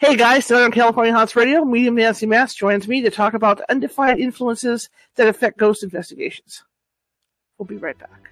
Hey guys, on California Haunts Radio, Medium Nancy Matz joins me to talk about undefined influences that affect ghost investigations. We'll be right back.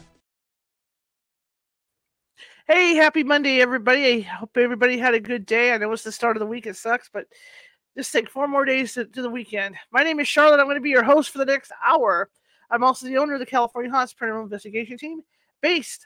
Hey, happy Monday, everybody. I hope everybody had a good day. I know it's the start of the week. It sucks, but just take four more days to, the weekend. My name is Charlotte. I'm going to be your host for the next hour. I'm also the owner of the California Haunts Paranormal Investigation Team, based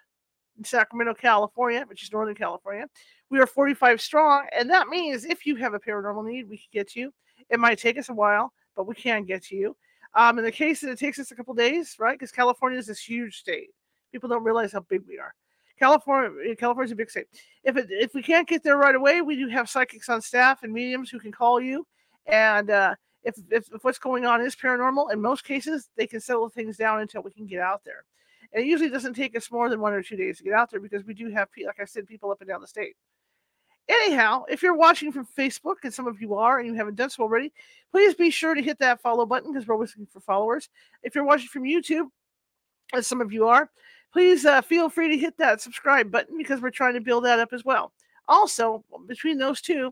in Sacramento, California, which is Northern California. We are 45 strong, and that means if you have a paranormal need, we can get to you. It might take us a while, but we can get to you. Um, in the case that it takes us a couple days, right? Because California is this huge state. People don't realize how big we are. California, California's a big state. If it, if we can't get there right away, we do have psychics on staff and mediums who can call you. And uh, if, if, if what's going on is paranormal, in most cases, they can settle things down until we can get out there. And it usually doesn't take us more than one or two days to get out there because we do have, like I said, people up and down the state. Anyhow, if you're watching from Facebook, and some of you are, and you haven't done so already, please be sure to hit that follow button because we're always looking for followers. If you're watching from YouTube, as some of you are, please uh, feel free to hit that subscribe button because we're trying to build that up as well. Also, between those two,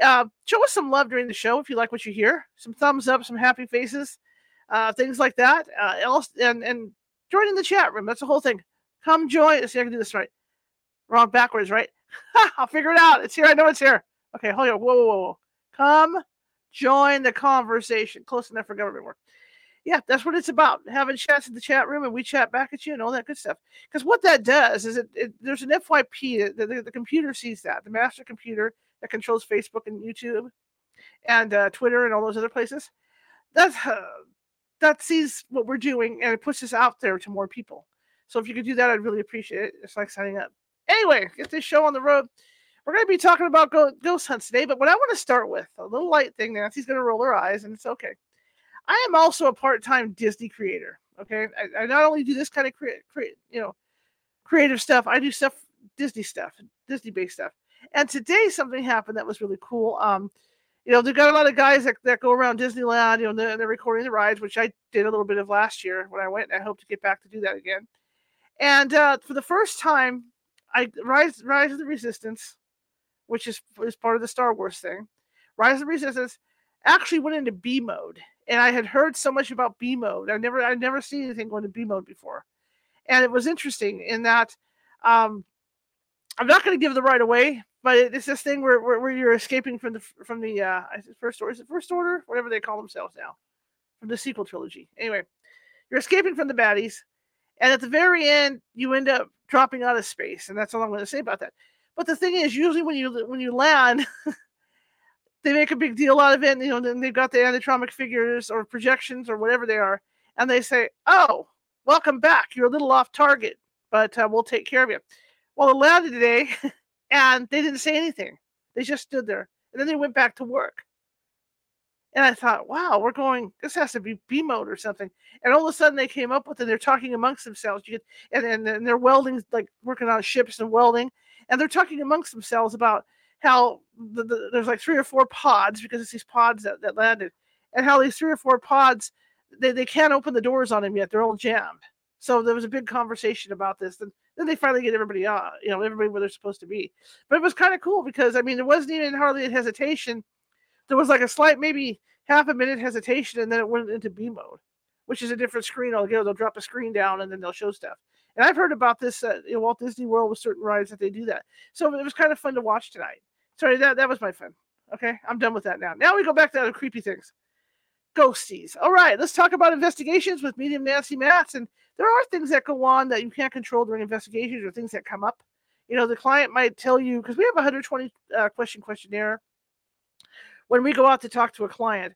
uh, show us some love during the show if you like what you hear. Some thumbs up, some happy faces, uh, things like that. Uh, else, and and join in the chat room. That's the whole thing. Come join. Let's see, I can do this right. Wrong backwards, right? I'll figure it out. It's here. I know it's here. Okay, hold on. Whoa, whoa, whoa. Come join the conversation. Close enough for government work yeah, that's what it's about. Having chats in the chat room and we chat back at you and all that good stuff. Because what that does is it, it there's an FYP, the, the, the, computer sees that, the master computer that controls Facebook and YouTube and uh, Twitter and all those other places. That's uh, that sees what we're doing and it puts us out there to more people. So if you could do that, I'd really appreciate it. It's like signing up. Anyway, get this show on the road. We're going to be talking about ghost hunts today, but what I want to start with, a little light thing, Nancy's going to roll her eyes, and it's okay. I am also a part-time Disney creator. Okay, I, I not only do this kind of create, create, you know, creative stuff. I do stuff, Disney stuff, Disney-based stuff. And today something happened that was really cool. Um, you know, they've got a lot of guys that, that go around Disneyland, you know, they're, they're recording the rides, which I did a little bit of last year when I went. And I hope to get back to do that again. And uh, for the first time, I Rise Rise of the Resistance, which is is part of the Star Wars thing. Rise of the Resistance actually went into B mode and I had heard so much about B mode. I never I never seen anything going to B mode before, and it was interesting in that um, I'm not going to give the right away, but it's this thing where, where, where you're escaping from the from the uh, first order, is it first order, whatever they call themselves now, from the sequel trilogy. Anyway, you're escaping from the baddies, and at the very end, you end up dropping out of space, and that's all I'm going to say about that. But the thing is, usually when you when you land. they make a big deal out of it. And, you know, then they've got the animatronic figures or projections or whatever they are, and they say, "Oh, welcome back. You're a little off target, but uh, we'll take care of you." Well, it landed today, and they didn't say anything. They just stood there, and then they went back to work. And I thought, wow, we're going. This has to be B mode or something. And all of a sudden, they came up with it. And they're talking amongst themselves. You get, and, and and they're welding, like working on ships and welding, and they're talking amongst themselves about how the, the, there's like three or four pods because it's these pods that, that landed, and how these three or four pods they, they can't open the doors on them yet; they're all jammed. So there was a big conversation about this, and then they finally get everybody uh, you know, everybody where they're supposed to be. But it was kind of cool because I mean, there wasn't even hardly a hesitation. There was like a slight, maybe half a minute hesitation, and then it went into B mode, which is a different screen altogether. They'll drop a screen down and then they'll show stuff. And I've heard about this at Walt Disney World with certain rides that they do that. So it was kind of fun to watch tonight. Sorry, that, that was my fun. Okay, I'm done with that now. Now we go back to other creepy things. Ghosties. All right, let's talk about investigations with medium Nancy Matz. And there are things that go on that you can't control during investigations or things that come up. You know, the client might tell you, because we have a 120 uh, question questionnaire when we go out to talk to a client.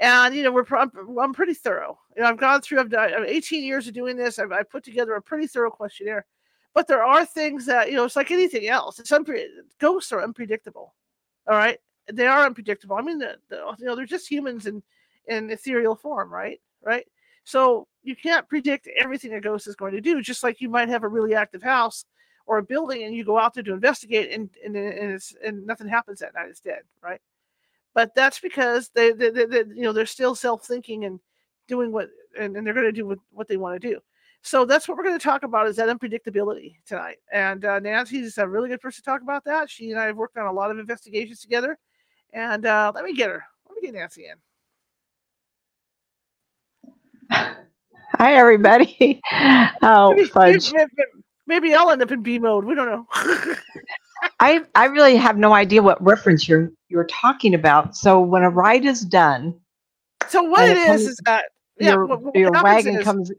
And you know, we're I'm, I'm pretty thorough. You know, I've gone through. I've done 18 years of doing this. I've, I've put together a pretty thorough questionnaire. But there are things that you know, it's like anything else. It's unpre- ghosts are unpredictable. All right, they are unpredictable. I mean, the, the, you know, they're just humans in in ethereal form, right? Right. So you can't predict everything a ghost is going to do. Just like you might have a really active house or a building, and you go out there to investigate, and and and, and nothing happens that night. It's dead, right? But that's because they, they, they, they you know, they're still self-thinking and doing what, and, and they're going to do what, what they want to do. So that's what we're going to talk about is that unpredictability tonight. And uh, Nancy's a really good person to talk about that. She and I have worked on a lot of investigations together. And uh, let me get her. Let me get Nancy in. Hi, everybody. Oh, maybe, fudge. maybe, maybe I'll end up in B mode. We don't know. I I really have no idea what reference you're you're talking about. So when a ride is done, so what it is comes- is that yeah, your what, what your wagon is, comes.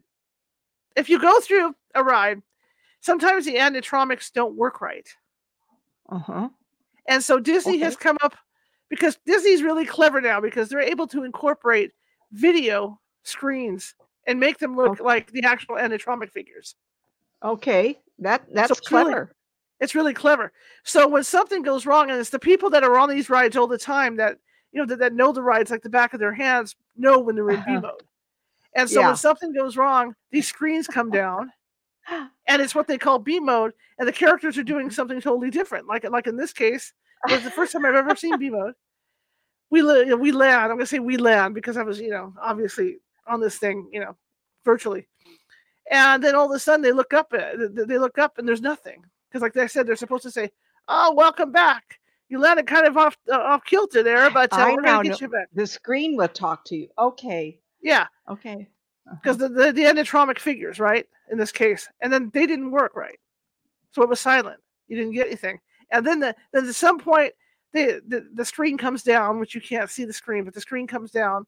If you go through a ride, sometimes the animatronics don't work right. Uh huh. And so Disney Okay. has come up because Disney's really clever now because they're able to incorporate video screens and make them look Okay. like the actual animatronic figures. Okay, that that's it's really- clever. It's really clever. So when something goes wrong, and it's the people that are on these rides all the time that you know that, that know the rides like the back of their hands know when they're in B Uh-huh. mode. And so Yeah. when something goes wrong, these screens come down, and it's what they call B mode, and the characters are doing something totally different. Like like in this case, it was the first time I've ever seen B mode. We we land. I'm gonna say we land because I was you know obviously on this thing you know virtually, and then all of a sudden they look up they look up and there's nothing because like I said they're supposed to say oh welcome back. You landed kind of off uh, off kilter there, but uh, I we're now gonna get know- you back. The screen will talk to you. Okay. Yeah, Okay. Uh-huh. because the, the the animatronic figures, right, in this case, and then they didn't work right, so it was silent. You didn't get anything, and then the then at some point the, the the screen comes down, which you can't see the screen, but the screen comes down,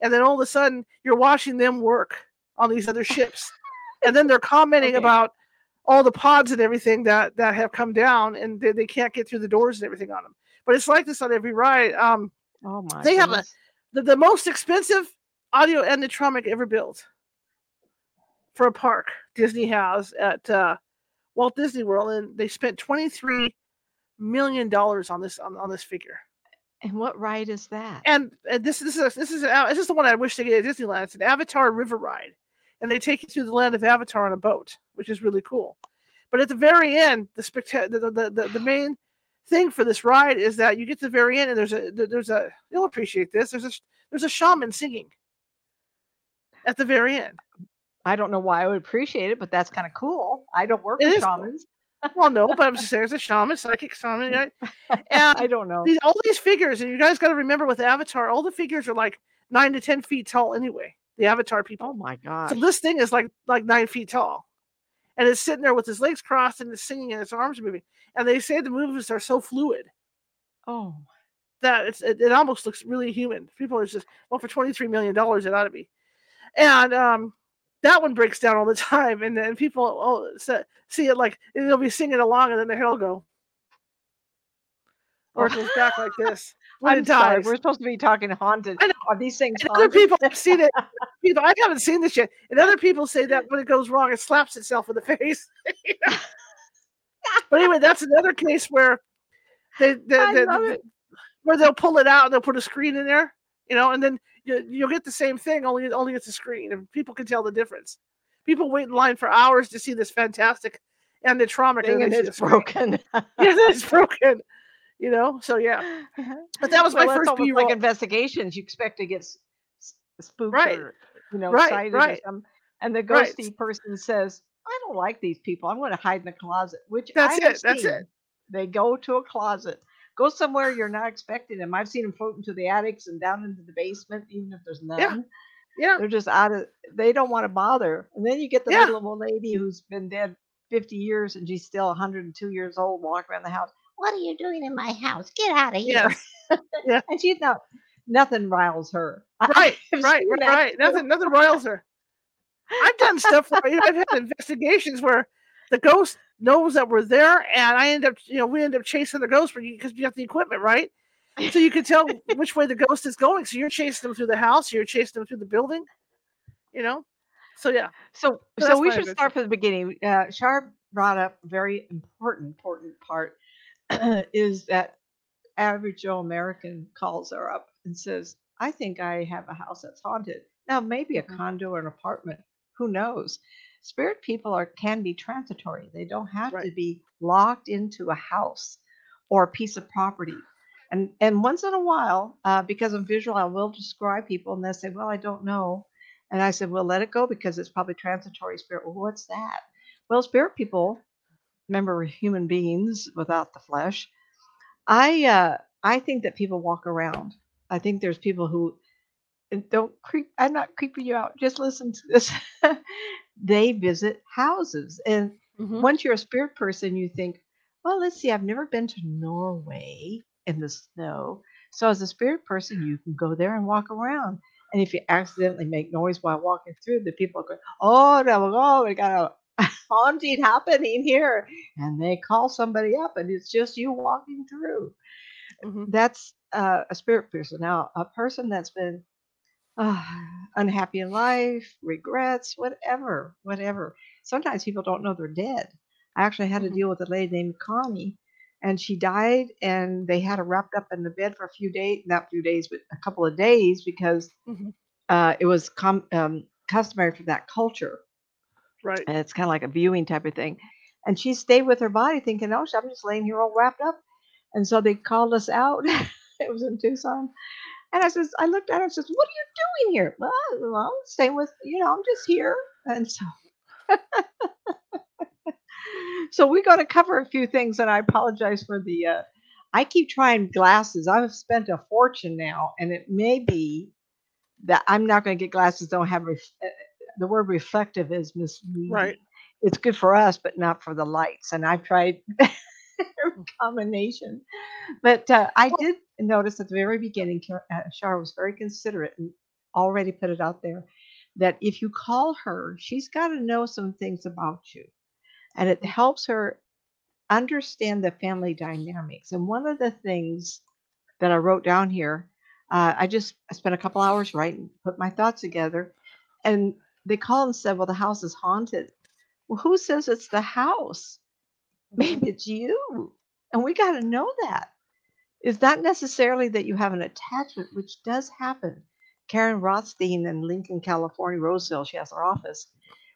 and then all of a sudden you're watching them work on these other ships, and then they're commenting Okay. about all the pods and everything that that have come down, and they, they can't get through the doors and everything on them. But it's like this on every ride. Um, Oh my. They have a- the, the most expensive audio animatronic ever built for a park Disney has at uh, Walt Disney World, and they spent twenty three million dollars on this on, on this figure. And what ride is that? And, and this this is this is an, this is the one I wish to get at Disneyland. It's an Avatar River ride, and they take you through the land of Avatar on a boat, which is really cool. But at the very end, the spectac- the, the, the, the main thing for this ride is that you get to the very end, and there's a there's a you'll appreciate this. There's a there's a shaman singing at the very end. I don't know why I would appreciate it, but that's kind of cool. I don't work It with is cool. shamans. Well, no, but I'm just saying, there's a shaman, psychic shaman, right? And I don't know. these all these figures, and you guys got to remember with Avatar, all the figures are like nine to ten feet tall anyway. The Avatar people. Oh my God. So this thing is like like nine feet tall, and it's sitting there with its legs crossed and it's singing and its arms are moving. And they say the movements are so fluid Oh. that it's it, it almost looks really human. People are just well for twenty three million dollars it ought to be, and um, that one breaks down all the time. And then people se- see it like they'll be singing along and then their hair will go, or it goes back like this. When I'm sorry. We're supposed to be talking haunted. I know. Are these things other people have seen it. People, I haven't seen this yet. And other people say that when it goes wrong, it slaps itself in the face. but anyway, that's another case where they, they, they- they- where they'll pull it out and they'll put a screen in there, you know, and then you, you'll get the same thing. Only only it's a screen, and people can tell the difference. People wait in line for hours to see this fantastic Thing and and then they see it's broken. yeah, it's broken. You know, so yeah. But that was well, my first B-roll. like investigations. You expect to get spooked Right. or you know Right, excited right. or something, and the Right. ghosty person says, "I don't like these people. I'm going to hide in the closet." Which That's it, that's it. They go to a closet. Go somewhere you're not expecting them. I've seen them float into the attics and down into the basement, even if there's none. Yeah. yeah. They're just out of. They don't want to bother. And then you get the Yeah. little old lady who's been dead 50 years and she's still 102 years old, walking around the house. What are you doing in my house? Get out of here! Yes. Yeah. and she's not. Nothing riles her. Right, right, right, right. Nothing, nothing roils her. I've done stuff where you know, I've had investigations where the ghost knows that we're there, and I end up, you know, we end up chasing the ghost because you have the equipment, right? so you can tell which way the ghost is going. So you're chasing them through the house, you're chasing them through the building, you know. So yeah. So So so we should start from the beginning. Uh, Shar brought up very important important part is that average Joe American calls her up and says, "I think I have a house that's haunted." Now maybe a Mhm. condo or an apartment, who knows? Spirit people are can be transitory. They don't have to be locked into a house or a piece of property. And and once in a while, uh, because I'm visual, I will describe people, and they say, "Well, I don't know." And I said, "Well, let it go because it's probably transitory spirit." Well, what's that? Well, spirit people, remember, we're human beings without the flesh. I uh, I think that people walk around. I think there's people who don't creep. I'm not creeping you out. Just listen to this. they visit houses, and Mhm. once you're a spirit person, you think, well, let's see, I've never been to Norway in the snow. So as a spirit person, you can go there and walk around. And if you accidentally make noise while walking through, the people go, oh, no, oh, we got a haunting happening here. And they call somebody up and it's just you walking through. Mhm. That's uh, a spirit person. Now, a person that's been uh, unhappy in life, regrets, whatever, whatever. Sometimes people don't know they're dead. I actually had to Mhm. deal with a lady named Connie, and she died, and they had her wrapped up in the bed for a few days, not a few days, but a couple of days because Mhm. uh, it was com- um, customary for that culture. Right. And it's kind of like a viewing type of thing. And she stayed with her body thinking, oh, I'm just laying here all wrapped up. And so they called us out. it was in Tucson. And I says, I looked at her and says, What are you doing here? Well, well, I'm staying with, you know, I'm just here. And so so we got to cover a few things, and I apologize for the uh I keep trying glasses. I've spent a fortune now, and it may be that I'm not going to get glasses. Don't have ref- uh, the word reflective is misleading. Right. It's good for us, but not for the lights. And I've tried combination. But uh, I did notice at the very beginning, Kar- uh, Shar was very considerate and already put it out there that if you call her, she's got to know some things about you. And it helps her understand the family dynamics. And one of the things that I wrote down here, uh, I just I spent a couple hours writing, put my thoughts together, and they called and said, "Well, the house is haunted." Well, who says it's the house? Maybe it's you, and we got to know that. It's not necessarily that you have an attachment, which does happen. Karen Rothstein in Lincoln, California, Roseville, she has her office.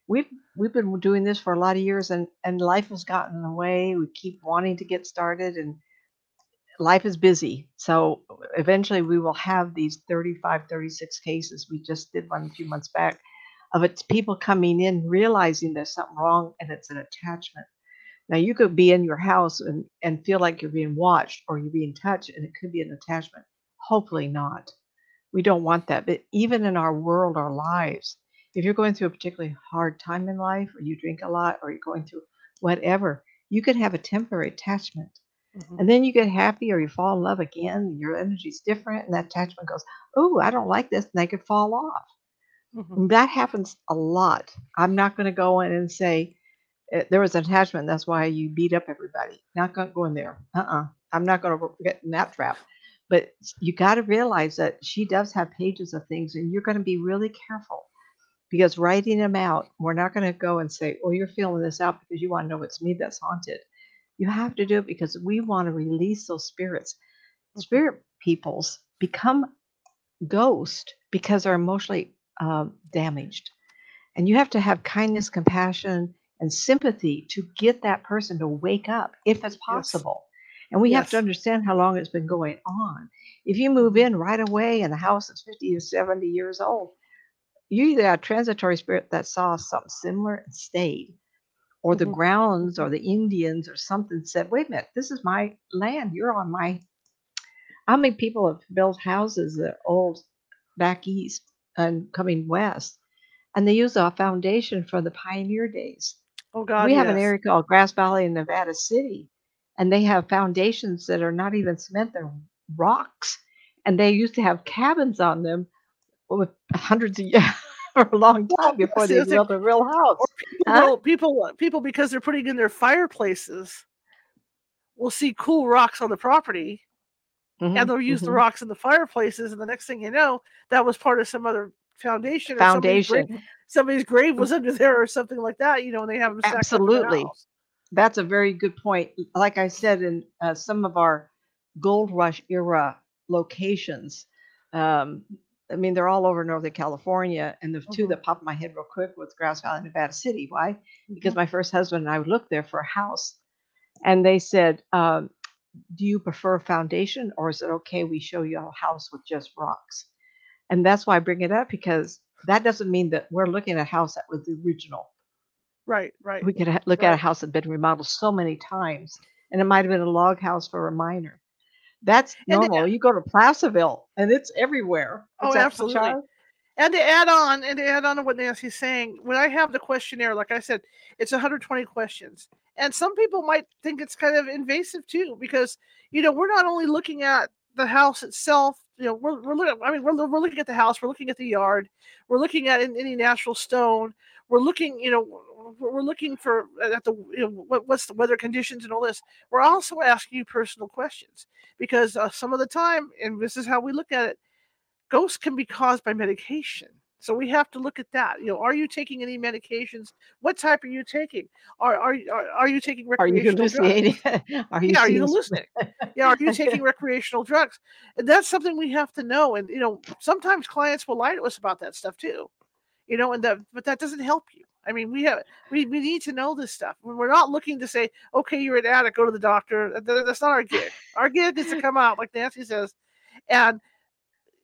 We've we've been doing this for a lot of years, and and life has gotten in the way. We keep wanting to get started, and life is busy. So uh, eventually we will have these 35, 36 cases. We just did one a few months back of it's people coming in realizing there's something wrong and it's an attachment. Now you could be in your house and, and feel like you're being watched or you're being touched and it could be an attachment. Hopefully not. We don't want that. But even in our world, our lives, if you're going through a particularly hard time in life or you drink a lot or you're going through whatever, you could have a temporary attachment. Mhm. And then you get happy or you fall in love again, your energy's different, and that attachment goes, Oh, I don't like this, and they could fall off. Mhm. That happens a lot. I'm not going to go in and say "Eh, there was an attachment, that's why you beat up everybody. Not going to go in there. Uh uh-uh. uh. i am not going to get in that trap. But you got to realize that she does have pages of things, and you're going to be really careful because writing them out, we're not going to go and say, Oh, you're feeling this out because you want to know it's me that's haunted. You have to do it because we want to release those spirits. Spirit peoples become ghost because they're emotionally um, damaged. And you have to have kindness, compassion, and sympathy to get that person to wake up if it's possible. And we have to understand how long it's been going on. If you move in right away and the house is 50 or 70 years old, you either have a transitory spirit that saw something similar and stayed, or the Mhm. grounds or the Indians or something said, wait a minute, this is my land. You're on my. How many people have built houses that old back east and coming west? And they use a foundation from the pioneer days. Oh God, we have an yes. area called Grass Valley in Nevada City, and they have foundations that are not even cement, they're rocks. And they used to have cabins on them with hundreds of years for a long time before they built a real house. People, Huh? people, people, because they're putting in their fireplaces, will see cool rocks on the property, Mhm, and they'll use the mhm. rocks in the fireplaces, and the next thing you know, that was part of some other foundation Foundation. Somebody's grave Mm. was under there or something like that, you know, and they have 'em stacked up in their Absolutely. That's a very good point. Like I said in, uh, some of our gold rush era locations, um, I mean, they're all over Northern California, and the 2 Mhm. that popped in my head real quick was Grass Valley, and Nevada City. Why? Because Mhm. my first husband and I looked there for a house, and they said, um, "Do you prefer a foundation, or is it okay we show you a house with just rocks?" And that's why I bring it up because that doesn't mean that we're looking at a house that was the original. Right, right, We could ha look at a house that had been remodeled so many times, and it might have been a log house for a miner. That's normal. a You go to Placerville, and it's everywhere. Oh, absolutely. And to add on and to add on to what Nancy's saying, when I have the questionnaire, like I said, it's 120 questions, and some people might think it's kind of invasive too because, you know, we're not only looking at the house itself, you know, we're we're looking I mean, we're we're looking at the house, we're looking at the yard, we're looking at any natural stone, we're looking, you know, we're looking for at at the you know, what what's the weather conditions and all this. We're also asking you personal questions because, uh, some of the time, and this is how we look at it, ghosts can be caused by medication. So we have to look at that. You know, are you taking any medications? What type are you taking? Are are are are you taking Are you recreational hallucinating? drugs? Are you Yeah, are you hallucinating? Yeah, are you taking recreational drugs? And that's something we have to know, and, you know, sometimes clients will lie to us about that stuff too, you know, and that but that doesn't help you. I mean, we have we we need to know this stuff. We're not looking to say, "Okay, you're an addict, go to the doctor." Th th that's not our gig. Our gig is to come out, like Nancy says, and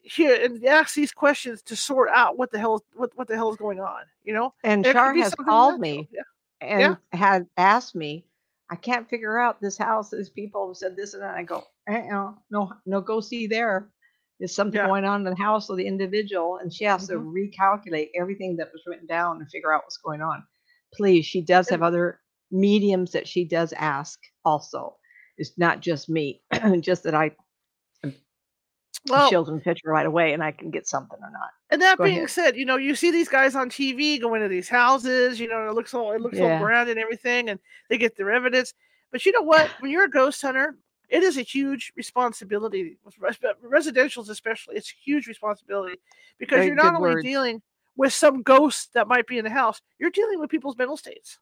hear and ask these questions to sort out what the hell is what what the hell is going on, you know? And It could Shar be has called me Yeah. Yeah. and had asked me, "I can't figure out this house, these people have said this and that." I go, "Uh-uh, no no go see there. There's something Yeah. going on in the house or the individual," and she has to Mhm. recalculate everything that was written down and figure out what's going on. Please, she does have other mediums that she does ask also. It's not just me, just that I Well shows them picture right away, and I can get something or not. and that Go being ahead. said, you know, you see these guys on TV go into these houses, you know, and it looks all it looks all Yeah. grand and everything, and they get their evidence. But you know what? When you're a ghost hunter, it is a huge responsibility, residentials especially, it's a huge responsibility because Very you're not only words. dealing with some ghosts that might be in the house, you're dealing with people's mental states.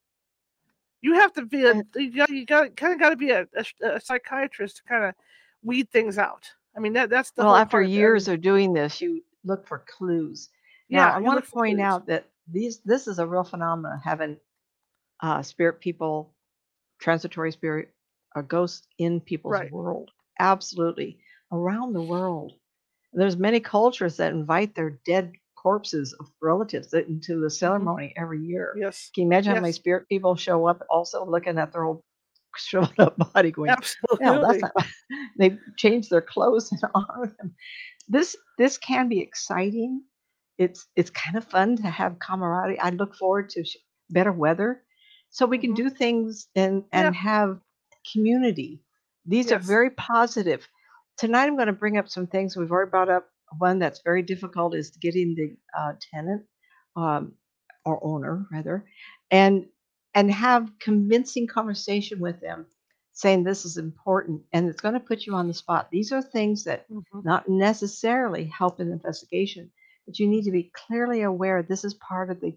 You have to be a you got you got kinda gotta be a a a psychiatrist to kinda weed things out. I mean, that that's the Well, after of years mean of doing this, you look for clues. Now, Yeah, I wanna point clues. out that these this is a real phenomenon having, uh, spirit people, transitory spirit, or ghosts in people's Right. world. Absolutely. Around the world. There's many cultures that invite their dead corpses of relatives into the Mhm. ceremony every year. Yes. Can you imagine how many spirit people show up also looking at their old shriveled up body going, "No, that's Absolutely. not" They've changed their clothes and honor them. This this can be exciting. It's it's kind of fun to have camaraderie. I look forward to sh better weather so we can Mhm. do things and Yeah. and have community. These are very positive. Tonight, I'm gonna bring up some things we've already brought up. One that's very difficult is getting the, uh, tenant, um, or owner rather, and and have convincing conversation with them saying this is important, and it's gonna put you on the spot. These are things that Mhm. not necessarily help an investigation, but you need to be clearly aware this is part of the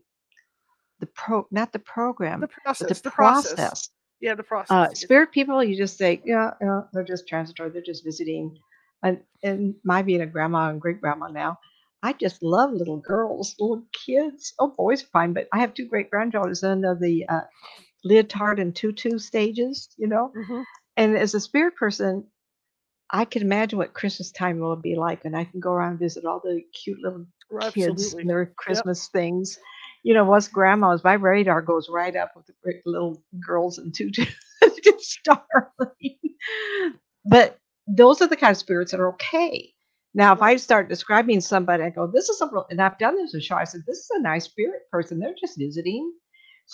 the pro not the The program, the process, the process. process. Yeah, the Uh, process, yes. spirit people, you just say, "Yeah, yeah, they're just transitory, they're just visiting." And and my being a grandma and great-grandma now, I just love little girls, little kids. Oh, boys are fine, but I have 2 great-granddaughters and they're the, uh, leotard and tutu stages, you know? Mhm. And as a spirit person, I can imagine what Christmas time will be like, and I can go around and visit all the cute little R kids and their Yep. Christmas things. You know, us grandmas, my radar goes right up with the great little girls in tutus just starving. But those are the kind of spirits that are okay. Now, if I start describing somebody, I go, "This is a real" and I've done this with Shar, I said, "This is a nice spirit person, they're just visiting."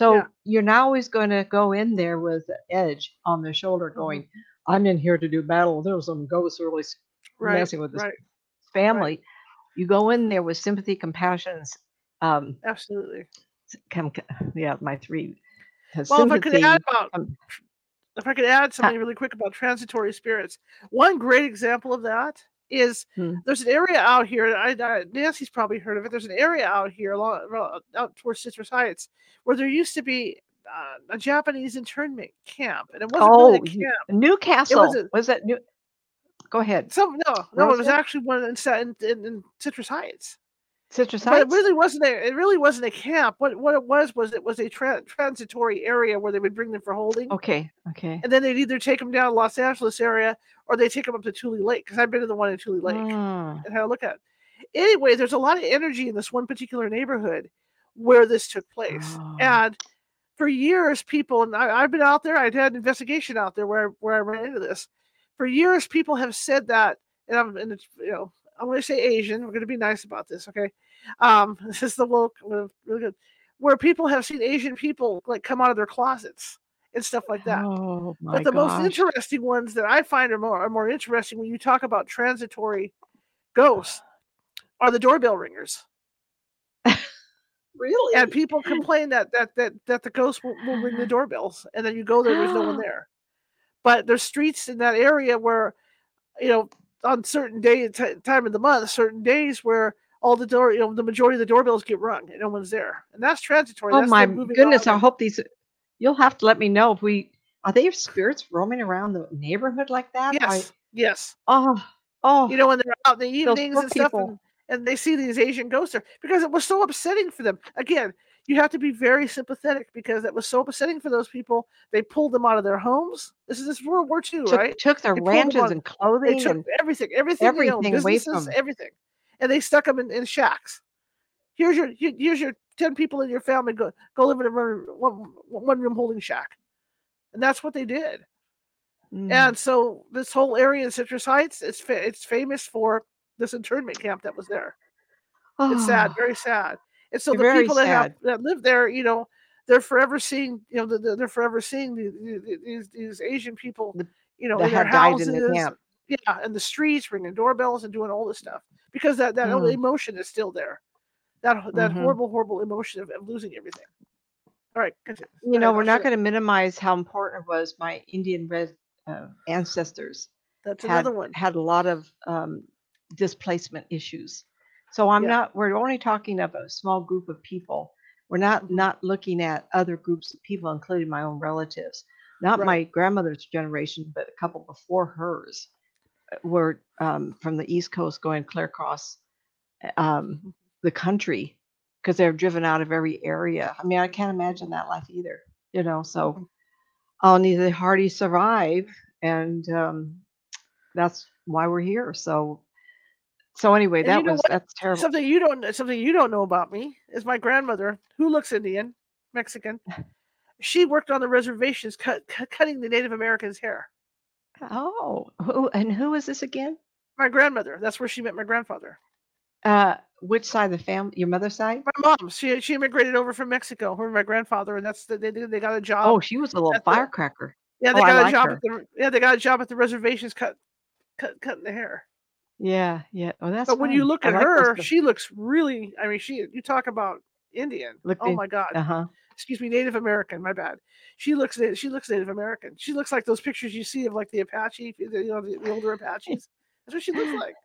Yeah. So, you're not always gonna go in there with a edge on their shoulder Mhm. going, "I'm in here to do battle, there was some ghosts really s Right, messing with this right. Right. family." You go in there with sympathy, compassion, s um Absolutely. s com c yeah, my 3 has Well, if I could add sympathy, about com if I could add something really quick about transitory spirits, one great example of that is Hmm. there's an area out here. I, I, Nancy's probably heard of it. There's an area out here, along, out towards Citrus Heights, where there used to be uh, a Japanese internment camp, and it wasn't Oh, really camp. Newcastle. a- was that New? Go ahead. Some no, no, it was Rosewood? actually one in, in, in Citrus Heights. Citrus But it really wasn't a it really wasn't a camp. What what it was was it was a tra- transitory area where they would bring them for holding, Okay. Okay. and then they'd either take them down to Los Angeles area or they take them up to Tule Lake because I've been to the one in Tule Lake Ah, and had a look at. it. Anyway, there's a lot of energy in this one particular neighborhood where this took place, Oh. and for years, people and I, I've been out there. I had an investigation out there where where I ran into this. For years, people have said that, and I'm and it's, you know I'm going to say Asian. We're going to be nice about this, okay? Um, this is the woke, really good, where people have seen Asian people like come out of their closets and stuff like that. Oh my But the most interesting ones that I find are more are more interesting when you talk about transitory ghosts are the doorbell ringers. really? And people complain that that that that the ghosts will, will ring the doorbells, and then you go there, there's no one there. But there's streets in that area where, you know, on certain day t- time of the month, certain days where all the door, you know, the majority of the doorbells get rung and no one's there, and that's transitory. oh that's my goodness! on I hope these. You'll have to let me know if we are they spirits roaming around the neighborhood like that. I- Yes, yes. oh, oh. you know, when they're out in the evenings and stuff, and, and they see these Asian ghosts there because it was so upsetting for them. Again, you have to be very sympathetic because it was so upsetting for those people. They pulled them out of their homes. This is this World War II, took, right? took their They ranches on- and They clothing took and everything, everything, they owned, everything businesses, everything, and they stuck them in, in shacks. Here's your here's your ten people in your family go go live in a one, one, room holding shack, and that's what they did. Mm. And so this whole area in Citrus Heights, it's fa- it's famous for this internment camp that was there. It's sad, Oh, very sad. And so the Very people that have that live there, you know, they're forever seeing, you know, the- the- they're forever seeing the- the- the- these these Asian people, you know, that in their houses, in the camp. yeah, and the streets, ringing doorbells and doing all this stuff because that that Mm. emotion is still there. That that Mhm. horrible, horrible emotion of, of losing everything. All right, continue. You know, we're not going to minimize how important it was. My Indian red uh, ancestors That's had another one. had a lot of um, displacement issues. So I'm Yeah. not. We're only talking of a small group of people. We're not Mhm. not looking at other groups of people, including my own relatives. Not Right. my grandmother's generation, but a couple before hers uh, were um, from the East Coast going clear across um, the country because they're driven out of every area. I mean, I can't imagine that life either. You know, so Mhm. only the hardy survive, and um, that's why we're here. So, so anyway, And that you know was what? that's terrible. Something you don't something you don't know about me is my grandmother, who looks Indian, Mexican. She worked on the reservations, cut, cut cutting the Native Americans' hair. Oh, who and who is this again? My grandmother. That's where she met my grandfather. Uh, which side of the family? Your mother's side? My mom. She she immigrated over from Mexico. Her and my grandfather, and that's the, they they got a job. Oh, she was a little at the- firecracker. yeah, they oh, got a like job her. at the yeah they got a job at the reservations, cut cut cutting the hair. Yeah, yeah. Oh, that's. but when you look at like her, she looks really. I mean, she you talk about Indian. Looked oh in- my God. Uh huh. excuse me, Native American. My bad. She looks she looks Native American. She looks like those pictures you see of like the Apache, you know, the, the older Apaches. That's what she looks like.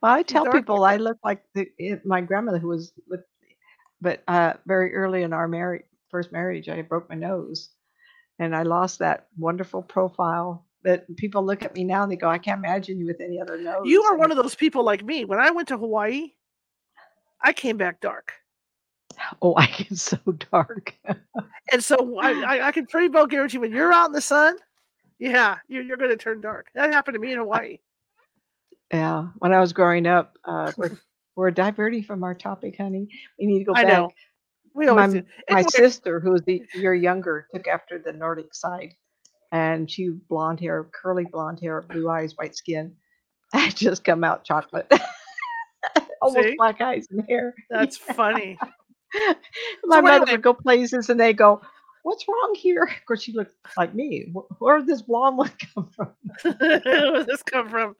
Well, I tell people I look like the, my grandmother who was, but uh, very early in our marriage, first marriage, I broke my nose, and I lost that wonderful profile. That people look at me now and they go, I can't imagine you with any other nose. You are one of those people like me. When I went to Hawaii, I came back dark, Oh, I get so dark. and so I, I, can pretty well guarantee when you're out in the sun, yeah, you're, you're going to turn dark. That happened to me in Hawaii. yeah. When I was growing up, uh, we're, we're diverting from our topic, honey. We need to go I back. know. We always my, do. my sister, who was the year younger, took after the Nordic side, and she blonde hair, curly blonde hair, blue eyes, white skin. I just come out chocolate, almost See? black eyes and hair. that's funny. my So mother would go places, and they go, "What's wrong here?" Of course, she looked like me. "Wh- Where did this blonde one come from? Where does this come from?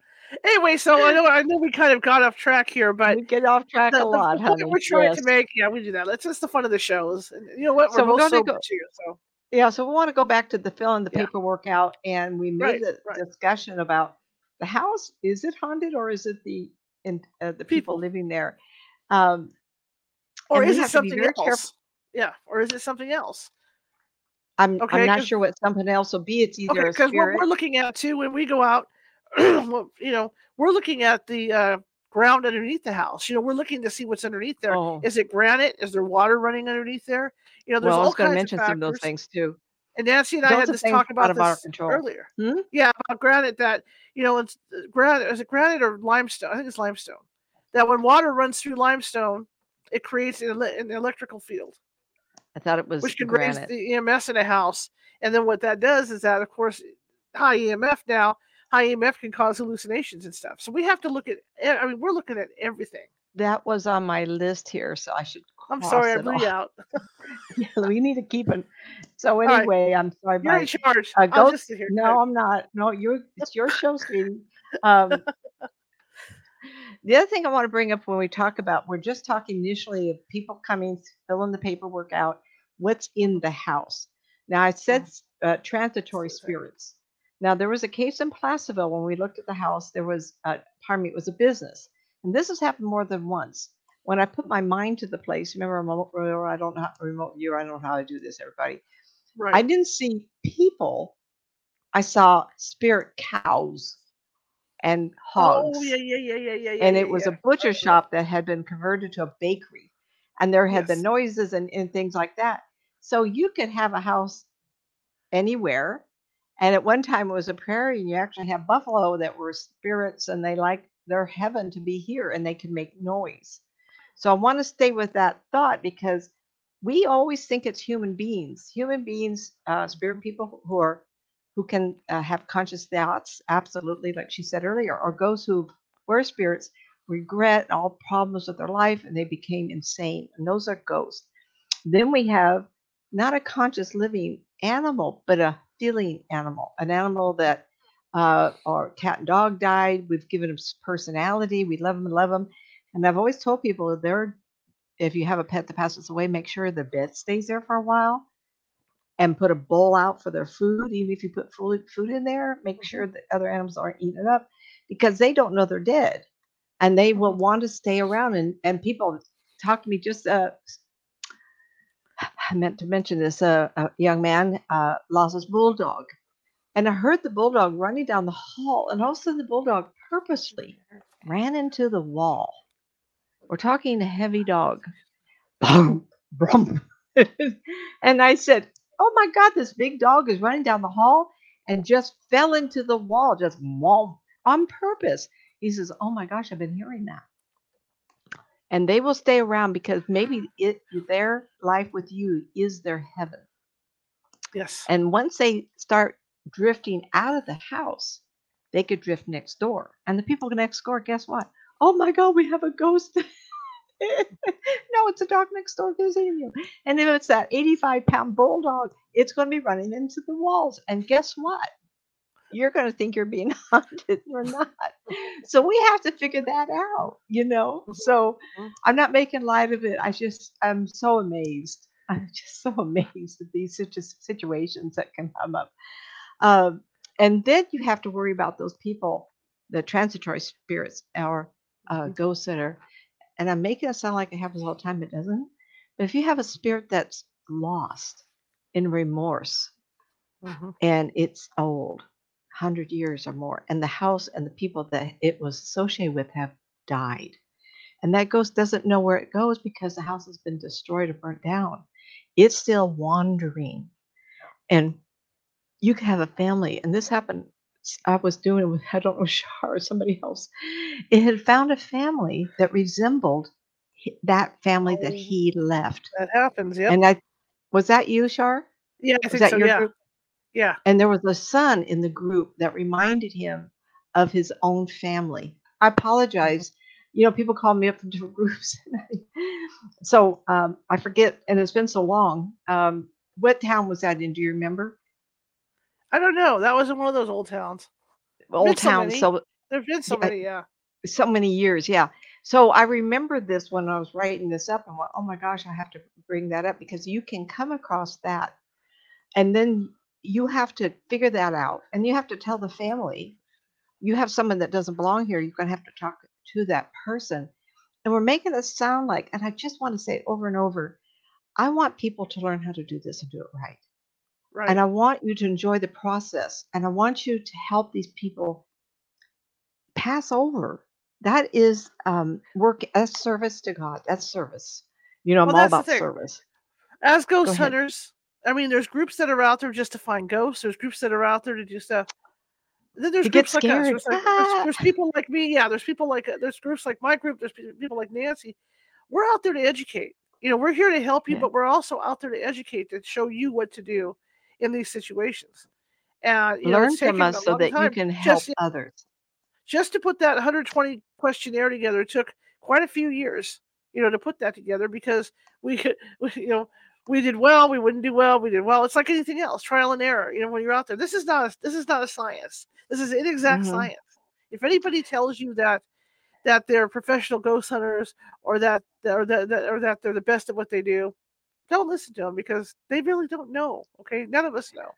Anyway, so I know I know we kind of got off track here, but we get off track the, a lot, the honey. we're trying Yes. to make, yeah, we do that. That's just the fun of the shows. And you know what? We're we're both gonna sober go- too, so Yeah, so we want to go back to the filling the Yeah. paperwork out, and we made Right, the right. discussion about the house. Is it haunted or is it the in, uh, the people living there? Um, Or and we is it have to be something very else? careful. Yeah. Or is it something else? I'm I'm Okay, not 'cause- sure what something else will be. It's either a because what we're looking at too when we go out, you know, we're looking at the uh, ground underneath the house. You know, we're looking to see what's underneath there. Oh, Is it granite? Is there water running underneath there? You know, there's well, I was going to of mention some of those things too. And Nancy and I had this talk about this control. earlier. Hmm? Yeah, about granite that you know it's uh, granite. Is it granite or limestone? I think it's limestone. That when water runs through limestone, it creates an, an electrical field, I thought it was which can raise the EMF in a house. And then what that does is that, of course, high EMF now, EMF can cause hallucinations and stuff. So we have to look at. e- I mean, we're looking at everything. That was on my list here, so I should. I'm sorry, I blew out. Yeah, we need to keep it. So right. anyway, I'm sorry. You're in charge. uh, I'll go. just sit here. No, I'm not. No, you're. It's your show, sweetie. Um, the other thing I want to bring up when we talk about, we're just talking initially of people coming, filling the paperwork out. What's in the house? Now I said uh, transitory spirits. Now there was a case in Placerville when we looked at the house. There was, uh, pardon me, it was a business, and this has happened more than once. When I put my mind to the place, remember, remote, I don't know how, remote viewer. I don't know how to do this, everybody. Right. I didn't see people. I saw spirit cows and hogs. Oh yeah, yeah, yeah, yeah, yeah, and yeah, it was yeah. a butcher right. shop that had been converted to a bakery. And there had the noises and, and things like that. So you could have a house anywhere. And at one time it was a prairie, and you actually have buffalo that were spirits and they like their heaven to be here and they can make noise. So I want to stay with that thought because we always think it's human beings, human beings, uh, spirit people who are who can uh, have conscious thoughts, absolutely, like she said earlier, or ghosts who were spirits, regret all problems with their life, and they became insane, and those are ghosts. Then we have not a conscious living animal, but a feeling animal, an animal that uh, or cat and dog died. We've given them personality. We love them, and love them. And I've always told people that they're, if you have a pet that passes away, make sure the bed stays there for a while and put a bowl out for their food. Even if you put food, food in there, make sure that other animals aren't eating it up because they don't know they're dead and they will want to stay around. And, and people talk to me just, uh, I meant to mention this. Uh, a young man uh, lost his bulldog, and I heard the bulldog running down the hall, and all of a sudden the bulldog purposely ran into the wall. We're talking a heavy dog. Boom, boom. and I said, "Oh my God, this big dog is running down the hall and just fell into the wall, just womp, on purpose." He says, "Oh my gosh, I've been hearing that." And they will stay around because maybe it their life with you is their heaven. Yes. And once they start drifting out of the house, they could drift next door. And the people next door, guess what? Oh my God, we have a ghost. no, it's a dog next door visiting you. And if it's that 85 pound bulldog, it's going to be running into the walls. And guess what? You're going to think you're being haunted. You're not. So we have to figure that out, you know? So Mhm. I'm not making light of it. I just, I'm so amazed. I'm just so amazed at these situ- situations that can come up. Um, and then you have to worry about those people, the transitory spirits or uh, Mhm. ghosts that are, and I'm making it sound like it happens all the time. It doesn't. But if you have a spirit that's lost in remorse Mhm. and it's old, 100 years or more, and the house and the people that it was associated with have died. And that ghost doesn't know where it goes because the house has been destroyed or burnt down. It's still wandering. And you can have a family, and this happened. I was doing it with, I don't know, Shar or somebody else. It had found a family that resembled that family that Oh. he left. That happens. Yep. And I, was that you, Shar? yeah, I Was think that so. your Yeah. group? Yeah. And there was a son in the group that reminded him of his own family. I apologize. You know, people call me up from different groups. so um, I forget, and it's been so long. Um, what town was that in? Do you remember? I don't know. That was in one of those old towns. Old Been so So There've been so Yeah, many. Yeah. so many years. Yeah. So I remembered this when I was writing this up and went, oh my gosh, I have to bring that up because you can come across that and then you have to figure that out, and you have to tell the family. You have someone that doesn't belong here. You're going to have to talk to that person, and we're making it sound like. And I just want to say it over and over. I want people to learn how to do this and do it right. Right. And I want you to enjoy the process. And I want you to help these people pass over. That is um, work as service to God. That's service. You know, Well, I'm all about service. As Go ghost ahead. hunters, I mean, there's groups that are out there just to find ghosts. There's groups that are out there to do stuff. Then there's groups like us. There's, like, there's, there's people like me. Yeah, there's people like uh, there's groups like my group. There's people like Nancy. We're out there to educate. You know, we're here to help you, Yeah. but we're also out there to educate to show you what to do in these situations. And you know, Learn it's from us so that you can help Just others. just to put that 120 questionnaire together took quite a few years you know to put that together because we, could- we you know we did well we wouldn't do well we did well. It's like anything else trial and error you know when you're out there. This is not a, this is not a science. This is inexact Mhm. science. If anybody tells you that that they're professional ghost hunters or that or that, that or that they're the best at what they do don't listen to them because they really don't know okay? None of us know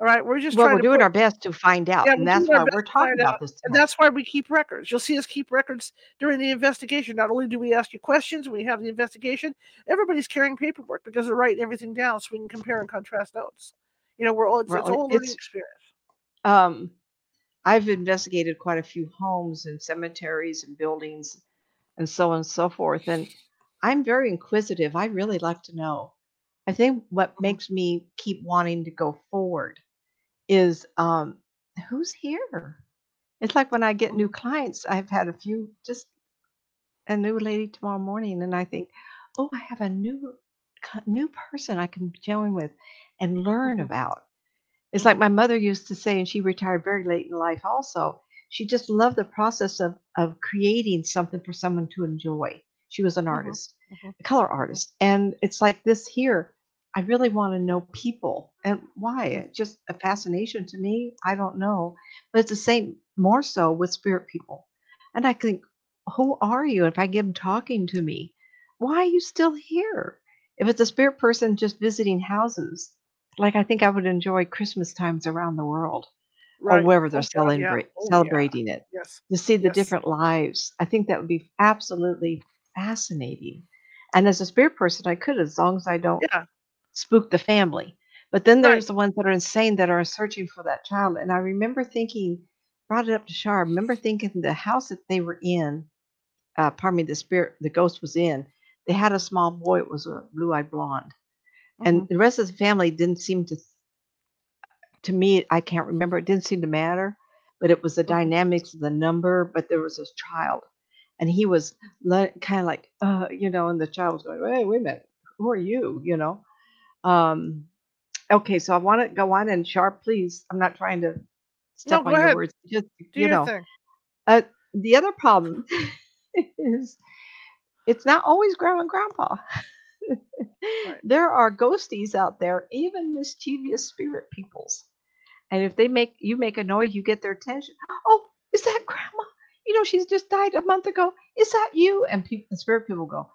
all right we're just Well, we're doing put our best to find out, yeah, and that's why we're talking about out, this and that's why we keep records. You'll see us keep records during the investigation. Not only do we ask you questions, we have the investigation. Everybody's carrying paperwork because they're writing everything down so we can compare and contrast notes. You know, we're all it's, it's all learning it's experience. um, I've investigated quite a few homes and cemeteries and buildings and so on and so forth. And I'm very inquisitive. I really like to know. I think what Mhm. makes me keep wanting to go forward is um, who's here? It's like when I get new Mhm. clients, I've had a few, just a new lady tomorrow morning, and I think, oh, I have a new new person I can join with and learn Mhm. about. It's like my mother used to say, and she retired very late in life also. She just loved the process of of creating something for someone to enjoy. She was an Mhm. artist, Mhm. a color artist. And it's like this here. I really want to know people. And why? It's just a fascination to me. I don't know. But it's the same more so with spirit people. And I think, who are you? If I get them talking to me, why are you still here? If it's a spirit person just visiting houses, like I think I would enjoy Christmas times around the world or Right. wherever they're Oh God, yeah. Oh yeah. celebrating it Yes. to see the Yes. different lives. I think that would be absolutely fascinating. And as a spirit person, I could, as long as I don't Yeah. Spook the family. But then there's the ones that are insane that are searching for that child. And I remember thinking, brought it up to Shar. I remember thinking the house that they were in, uh, pardon me, the spirit, the ghost was in. They had a small boy. It was a blue-eyed blonde, and Mhm. the rest of the family didn't seem to. To me, I can't remember. It didn't seem to matter, but it was the Mhm. dynamics of the number. But there was this child, and he was kind of like, uh, you know, and the child was going, "Hey, wait a minute, who are you?" You know. Um, okay, so I want to go on and sharp, please. I'm not trying to No, step go on your ahead. words. Just Do you your know, thing. uh, the other problem is it's not always grandma and grandpa. Right. there are ghosties out there, even mischievous spirit peoples. And if they make you make a noise, you get their attention. Oh, is that grandma? You know, she's just died a month ago. Is that you? And people, the spirit people go,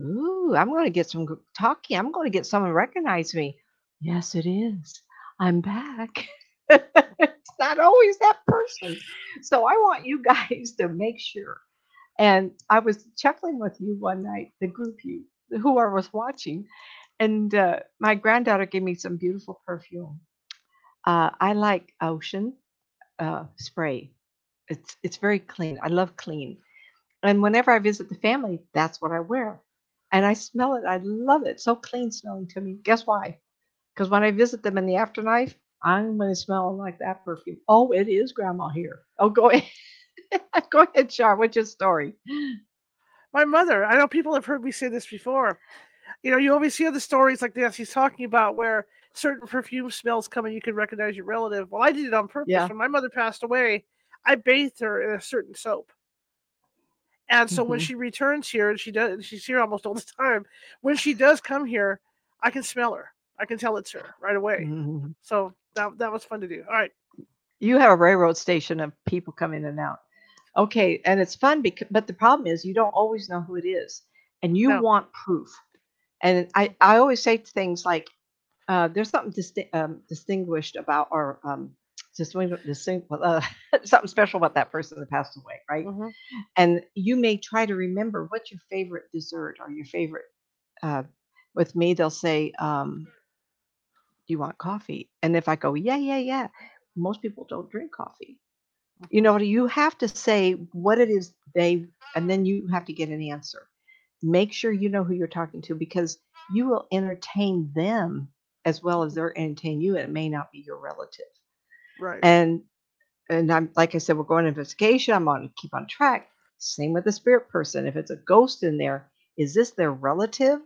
Ooh, I'm going to get some talking. I'm going to get someone to recognize me. Yes, it is. I'm back. it's not always that person. So I want you guys to make sure. And I was chuckling with you one night, the group you who I was watching, and uh, my granddaughter gave me some beautiful perfume. Uh, I like Ocean uh, spray. It's it's very clean. I love clean. And whenever I visit the family, that's what I wear. And I smell it. I love it. So clean smelling to me. Guess why? Because when I visit them in the afterlife, I'm going to smell like that perfume. Oh, it is grandma here. Oh, go ahead. go ahead, Shar. What's your story? My mother. I know people have heard me say this before. You know, you always hear the stories like Nancy's talking about where certain perfume smells come and you can recognize your relative. Well, I did it on purpose. Yeah. When my mother passed away, I bathed her in a certain soap. And so when Mhm. she returns here, and she does, she's here almost all the time. When she does come here, I can smell her. I can tell it's her right away. Mhm. So that that was fun to do. All right. You have a railroad station of people come in and out. Okay, and it's fun because, but the problem is you don't always know who it is, and you No. want proof. And I, I always say things like, uh, there's something disti- um, distinguished about our um, distinct, uh, something special about that person that passed away, right? Mhm. And you may try to remember what's your favorite dessert or your favorite. Uh, with me, they'll say, um, "Do you want coffee?" And if I go, "Yeah, yeah, yeah," most people don't drink coffee. You know, you have to say what it is they, and then you have to get an answer. Make sure you know who you're talking to because you will entertain them as well as they're entertaining you. And it may not be your relative. Right. And and I'm like I said, we're going to investigation. I'm on to keep on track. Same with the spirit person. If it's a ghost in there, is this their relative?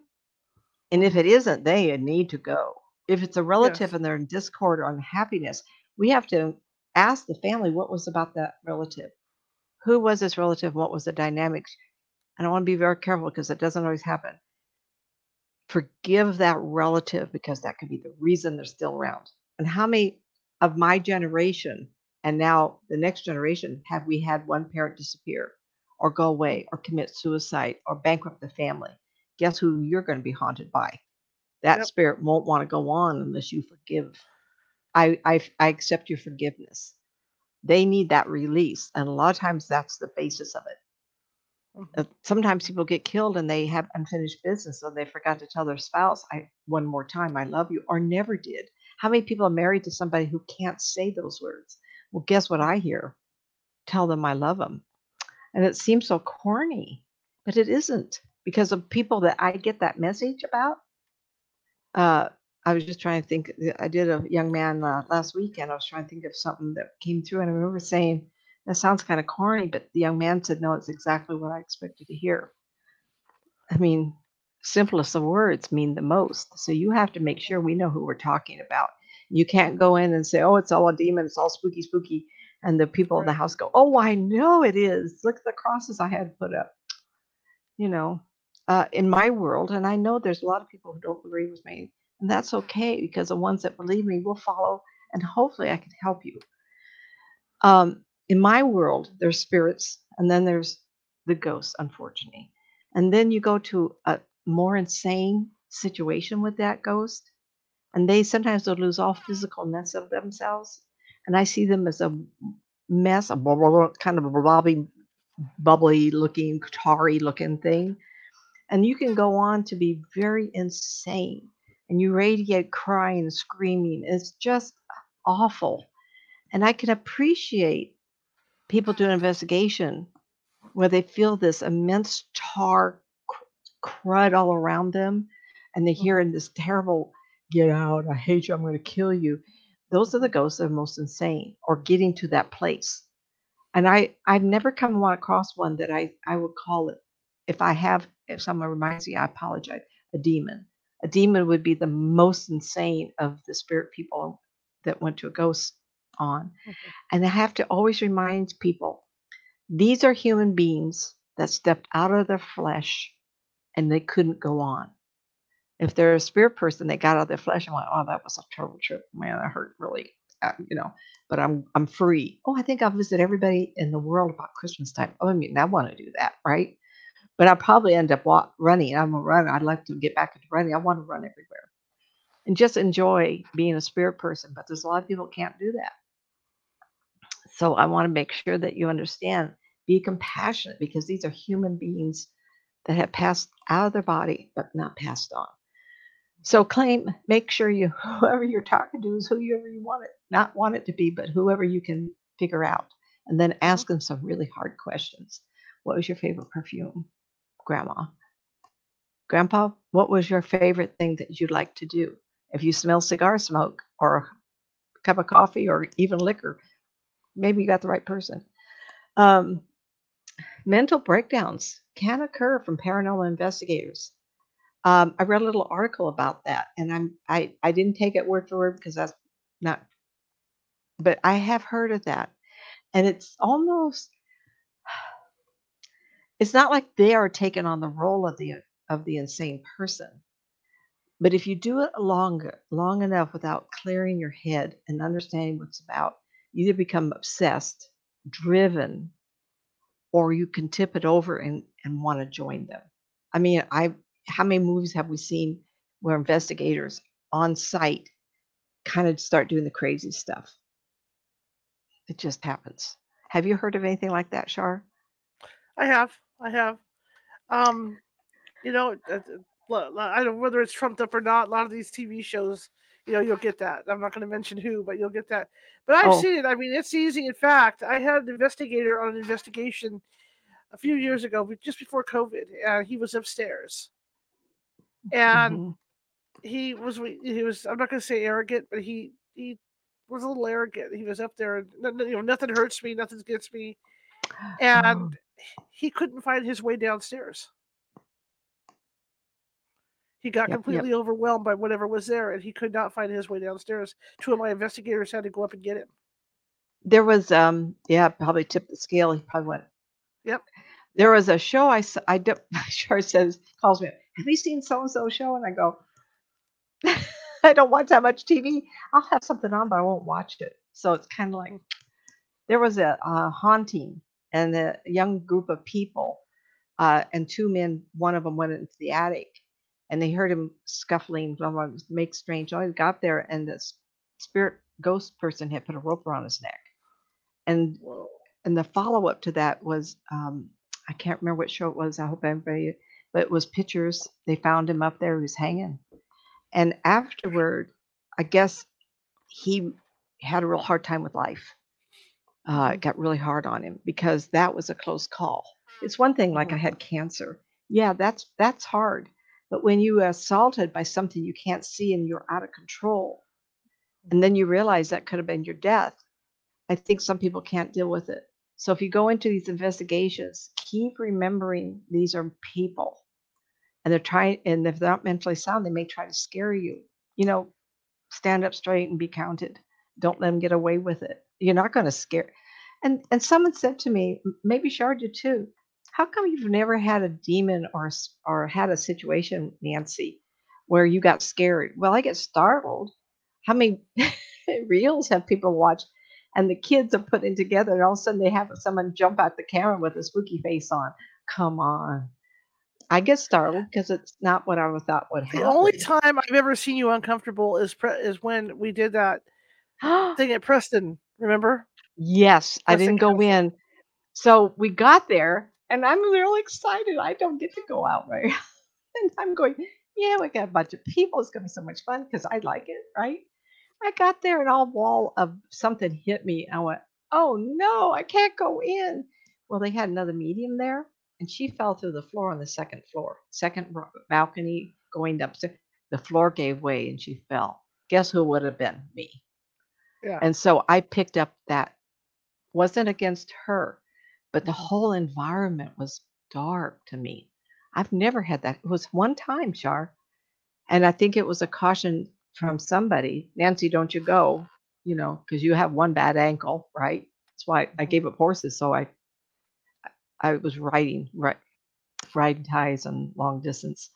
And if it isn't, they need to go. If it's a relative Yes. and they're in discord or unhappiness, we have to ask the family what was about that relative. Who was this relative? What was the dynamics? And I want to be very careful because it doesn't always happen. Forgive that relative because that could be the reason they're still around. And how many of my generation and now the next generation have we had one parent disappear or go away or commit suicide or bankrupt the family? Guess who you're going to be haunted by? That Yep. spirit won't want to go on unless you forgive. I, I I accept your forgiveness. They need that release, and a lot of times that's the basis of it. Mhm. Uh, sometimes people get killed and they have unfinished business, so they forgot to tell their spouse, "I one more time, I love you," or never did. How many people are married to somebody who can't say those words? Well, guess what I hear? Tell them I love them, and it seems so corny, but it isn't because of people that I get that message about. Uh, I was just trying to think. uh, I did a young man uh, last weekend. I was trying to think of something that came through, and I remember saying, "That sounds kind of corny," but the young man said, "No, it's exactly what I expected to hear." I mean, simplest of words mean the most. So you have to make sure we know who we're talking about. You can't go in and say, "Oh, it's all a demon. It's all spooky, spooky," and the people in the house go, "Oh, I know it is. Look at the crosses I had put up." You know, uh, in my world, and I know there's a lot of people who don't agree with me, and that's okay because the ones that believe me will follow, and hopefully I can help you. Um, in my world, there's spirits, and then there's the ghosts, unfortunately. And then you go to a more insane situation with that ghost, and they sometimes will lose all physicalness of themselves. And I see them as a mess, a blah, blah, blah, kind of a blobby, bubbly looking, tarry looking thing. And you can go on to be very insane and you radiate crying screaming. It's just awful. And I can appreciate people doing investigation where they feel this immense tar crud all around them and they hear in this terrible get out i hate you i'm going to kill you those are the ghosts that are most insane or getting to that place. And i i've never come across one that i i would call it if i have if someone reminds me i apologize a demon. A demon would be the most insane of the spirit people that went to a ghost on. Mhm. and I have to always remind people these are human beings that stepped out of their flesh and they couldn't go on. If they're a spirit person, they got out of their flesh and went, "Oh, that was a terrible trip, man. That hurt really." Uh, you know, but I'm I'm free. Oh, I think I'll visit everybody in the world about Christmas time. Oh, I mean, I want to do that, right? But I probably end up walk, running. I'm a runner. I'd like to get back into running. I want to run everywhere and just enjoy being a spirit person. But there's a lot of people can't do that. So I want to make sure that you understand, be compassionate because these are human beings that have passed out of their body but not passed on. So claim, make sure you whoever you're talking to is whoever you want it, not want it to be, but whoever you can figure out. And then ask them some really hard questions. What was your favorite perfume, Grandma? Grandpa, what was your favorite thing that you'd like to do? If you smell cigar smoke or a cup of coffee or even liquor, maybe you got the right person. Um, mental breakdowns can occur from paranormal investigators. Um, I read a little article about that, and I'm I I didn't take it word for word because that's not, but I have heard of that, and it's almost it's not like they are taking on the role of the of the insane person. But if you do it long long enough without clearing your head and understanding what it's about, you either become obsessed, driven, or you can tip it over and, and want to join them. I mean, I how many movies have we seen where investigators on site kind of start doing the crazy stuff. It just happens. Have you heard of anything like that, Shar? I have. I have. Um, you know, uh, uh, I don't know whether it's trumped up or not. A lot of these TV shows, you know, you'll get that. I'm not going to mention who, but you'll get that. But I've Oh, seen it. I mean, it's easy. In fact, I had an investigator on an investigation a few years ago, just before COVID, and he was upstairs, and mhm. he was he was. I'm not going to say arrogant, but he he was a little arrogant. He was up there, and you know, nothing hurts me, nothing gets me, Oh, and he couldn't find his way downstairs. He got yep, yep. completely overwhelmed by whatever was there, and he could not find his way downstairs. Two of my investigators had to go up and get him. There was, um, yeah, probably tipped the scale. He probably went. Yep. There was a show I saw. I don't. Shar says calls me. Have you seen so and so show? And I go. I don't watch that much TV. I'll have something on, but I won't watch it. So it's kind of like there was a, uh haunting, and a young group of people, uh, and two men. One of them went into the attic, and they heard him scuffling, blah, blah, blah, make strange noise. Got there, and the spirit ghost person had put a rope around his neck. And Whoa. and the follow up to that was um, I can't remember what show it was. I hope everybody, but it was pictures. They found him up there. He was hanging, and afterward, I guess he had a real hard time with life. Uh, it Mhm. got really hard on him because that was a close call. It's one thing like I had cancer. Yeah, that's that's hard. But when you are assaulted by something you can't see and you're out of control, and mm-hmm. then you realize that could have been your death, I think some people can't deal with it. So if you go into these investigations, keep remembering these are people and they're trying, and if they're not mentally sound, they may try to scare you. You know, stand up straight and be counted. Don't let them get away with it. You're not going to scare. And and someone said to me, maybe Shar did too. How come you've never had a demon or a s- or had a situation, Nancy, where you got scared? Well, I get startled. How many reels have people watched? And the kids are putting together, and all of a sudden they have someone jump out the camera with a spooky face on. Come on. I get startled because it's not what I would thought would happen. The only time I've ever seen you uncomfortable is pre- is when we did that thing at Preston. Remember? yes, I didn't go Council. in. So we got there, and I'm really excited. I don't get to go out very and I'm going, yeah, we got a bunch of people. It's going to be so much fun because I like it, right? I got there, and all wall of something hit me. I went, oh no, I can't go in. Well, they had another medium there, and she fell through the floor on the second floor, second balcony going up. The floor gave way, and she fell. Guess who would have been me? Yeah. And so I picked up that wasn't against her, but the whole environment was dark to me. I've never had that. It was one time, Shar, and I think it was a caution from somebody. Nancy, don't you go, you know, because you have one bad ankle, right? That's why I Mhm. gave up horses. So I, I was riding, right, riding ties and long distance.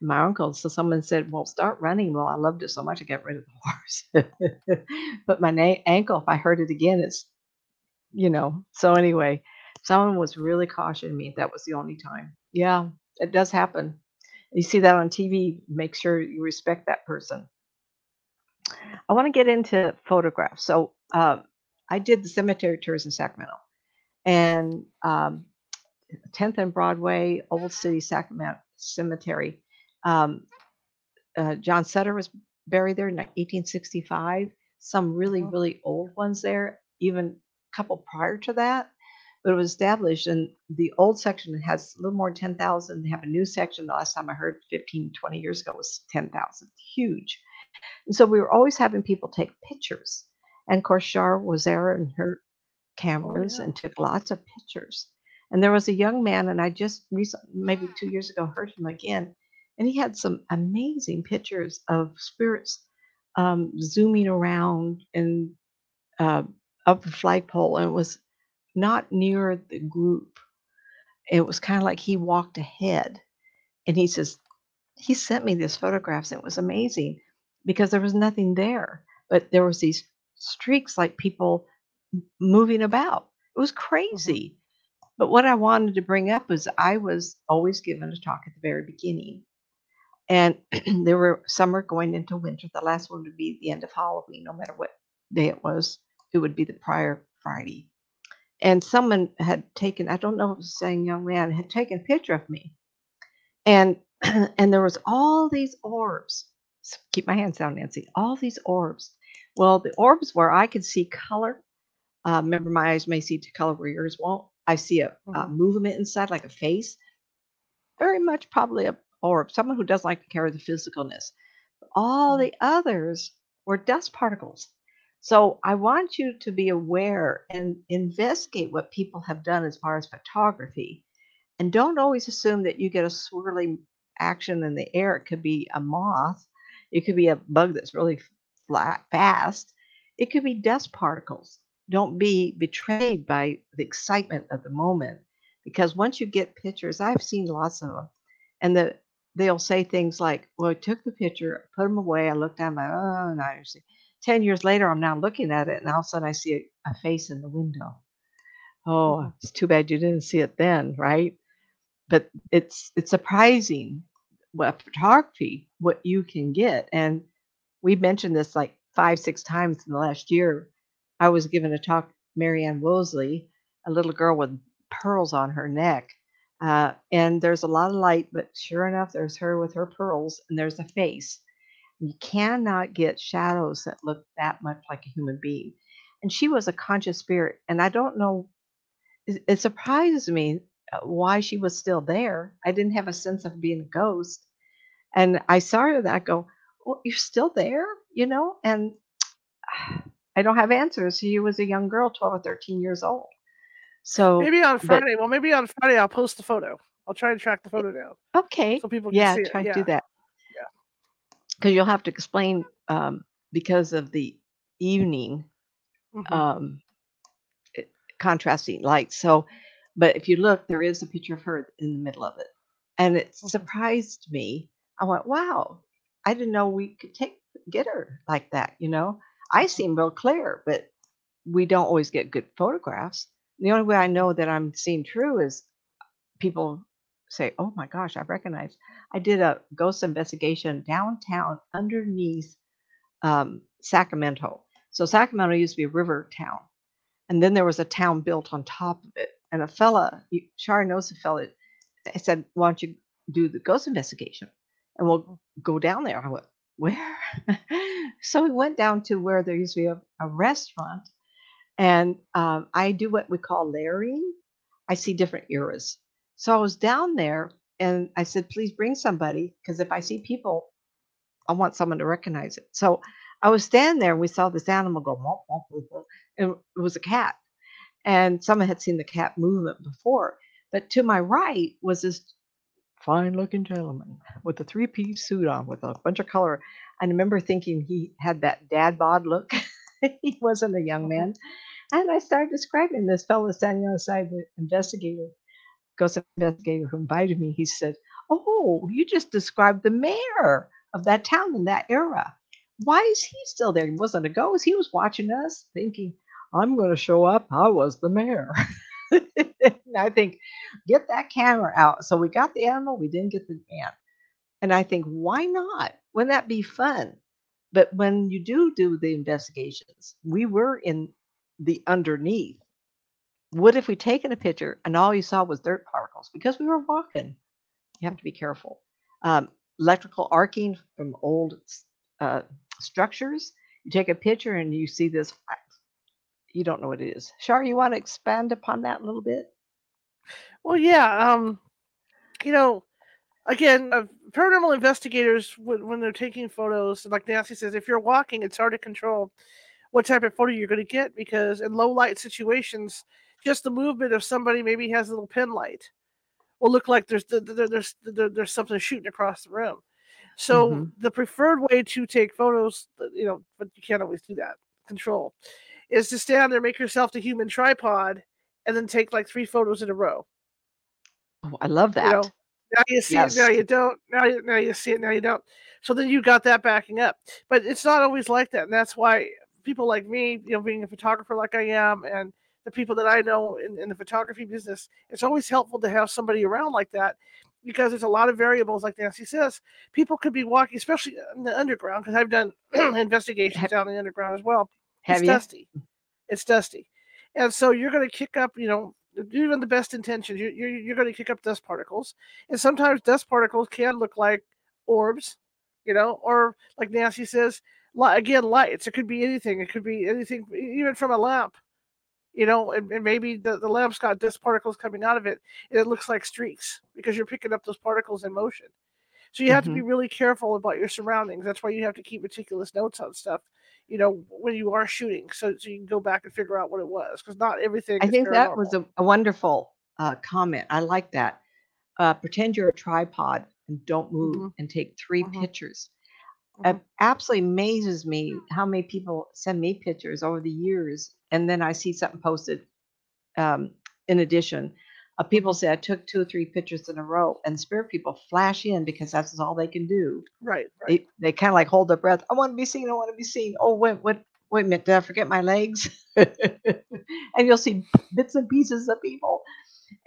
My uncle, so someone said, "Well, start running." Well, I loved it so much, I got rid of the horse. but my na- ankle, if I hurt it again, it's you know. So anyway, someone was really cautioning me. That was the only time. Yeah, it does happen. You see that on TV. Make sure you respect that person. I want to get into photographs. So um, I did the cemetery tours in Sacramento, and um, 10th and Broadway, Old City Sacramento Cemetery. Um, uh, John Sutter was buried there in 1865. Some really, Mhm. really old ones there, even a couple prior to that. But it was established, and the old section has a little more than 10,000. They have a new section. The last time I heard 15, 20 years ago was 10,000. Huge. And so we were always having people take pictures. And of course, Shar was there in her cameras yeah. and took lots of pictures. And there was a young man, and I just recently, maybe two years ago, heard him again. And he had some amazing pictures of spirits um, zooming around and uh, up the flagpole. And it was not near the group. It was kind of like he walked ahead. And he says, he sent me these photographs. And it was amazing because there was nothing there, but there was these streaks like people moving about. It was mm-hmm. crazy. But what I wanted to bring up was I was always given a talk at the very beginning. And there were summer going into winter. The last one would be the end of Halloween, no matter what day it was. It would be the prior Friday. And someone had taken, I don't know if it was same young man, had taken a picture of me. And and there was all these orbs. Keep my hands down, Nancy. All these orbs. Well, the orbs where I could see color. Uh, remember, my eyes may see to color where yours won't. I see a, a Mhm. movement inside, like a face. Very much probably a orb. Someone who doesn't like to carry the physicalness. All Mhm. the others were dust particles. So I want you to be aware and investigate what people have done as far as photography. And don't always assume that you get a swirly action in the air. It could be a moth, it could be a bug that's really flat, fast, it could be dust particles. Don't be betrayed by the excitement of the moment because once you get pictures, I've seen lots of them, and the, they'll say things like, Well, I took the picture, put them away, I looked at my, oh, and I see. 10 years later, I'm now looking at it, and all of a sudden I see a, a face in the window. Oh, mm. it's too bad you didn't see it then, right? But it's it's surprising what photography, what you can get. And we mentioned this like five, six times in the last year. I was given a talk, Marianne Wosley, a little girl with pearls on her neck. Uh, and there's a lot of light, but sure enough, there's her with her pearls, and there's a face. You cannot get shadows that look that much like a human being. And she was a conscious spirit, and I don't know it, it surprises me uh, why she was still there. I didn't have a sense of being a ghost. And I saw her that I go, Well, you're still there, you know? And I don't have answers. She was a young girl, 12 or 13 years old. So, Maybe on but Friday. Well, maybe on Friday I'll post the photo. I'll try to track the photo down okay. so people can Yeah, see it. try to Yeah. do that. Because you'll have to explain um, because of the evening Mhm. um, it- contrasting lights. So, but if you look, there is a picture of her in the middle of it, and it Mhm. surprised me. I went, "Wow, I didn't know we could take get her like that." You know, I seem real clear, but we don't always get good photographs. The only way I know that I'm seeing true is people say, "Oh my gosh, I recognize." I did a ghost investigation downtown underneath um, Sacramento. So Sacramento used to be a river town, and then there was a town built on top of it. And a fella, Shari knows a fella, I said, "Why don't you do the ghost investigation, and we'll go down there?" I went, "Where?" so we went down to where there used to be a, a restaurant, and um, I do what we call layering. I see different eras. So I was down there, and I said, "Please bring somebody, because if I see people, I want someone to recognize it." So I was standing there, and we saw this animal go, womp, womp, womp, and it was a cat. And someone had seen the cat movement before. But to my right was this fine looking gentleman with a three piece suit on with a bunch of color. I remember thinking he had that dad bod look. he wasn't a young Mhm. man. And I started describing this fellow standing outside the investigator, ghost investigator who invited me. He said, Oh, you just described the mayor of that town in that era. Why is he still there? He wasn't a ghost. He was watching us thinking, I'm going to show up. I was the mayor. and I think, get that camera out. So we got the animal, we didn't get the man. And I think, why not? Wouldn't that be fun? But when you do do the investigations, we were in the underneath. What if we taken a picture and all you saw was dirt particles because we were walking? You have to be careful. Um, electrical arcing from old uh, structures. You take a picture and you see this. You don't know what it is. Shar, you want to expand upon that a little bit? Well, yeah. Um, you know, again, uh, paranormal investigators when, when they're taking photos, like Nancy says, if you're walking, it's hard to control what type of photo you're going to get because in low light situations, just the movement of somebody maybe has a little pin light will look like there's th- th- there's there's something shooting across the room. So Mhm. the preferred way to take photos, you know, but you can't always do that. Control is to stand there, make yourself the human tripod, and then take like three photos in a row. Oh, I love You that. know, now you see it, now you don't. Now you now you see it, now you don't. So then you got that backing up. But it's not always like that, and that's why people like me, you know, being a photographer like I am, and the people that I know in, in the photography business, it's always helpful to have somebody around like that. because there's a lot of variables, like Nancy says. People could be walking, especially in the underground, because I've done investigations Have- down in the underground as well. Have it's you? dusty. It's dusty, and so you're going to kick up. You know, even the best intentions, you're you're, you're going to kick up dust particles, and sometimes dust particles can look like orbs, you know, or like Nancy says, again, lights. It could be anything. It could be anything, even from a lamp. You know, and, and maybe the, the lamp's got dust particles coming out of it, and it looks like streaks because you're picking up those particles in motion. So you have to be really careful about your surroundings. That's why you have to keep meticulous notes on stuff, you know, when you are shooting, so so you can go back and figure out what it was, because not everything. I think that was a, a wonderful uh, comment. I like that. Uh, pretend you're a tripod and don't move Mhm. and take 3 Mhm. pictures. It absolutely amazes me how many people send me pictures over the years, and then I see something posted. Um, in addition, uh, people say I took two or three pictures in a row, and spirit people flash in because that's all they can do. Right, right. They they kind of like hold their breath. I want to be seen. I want to be seen. Oh wait, what? Wait a minute. Did I forget my legs? and you'll see bits and pieces of people,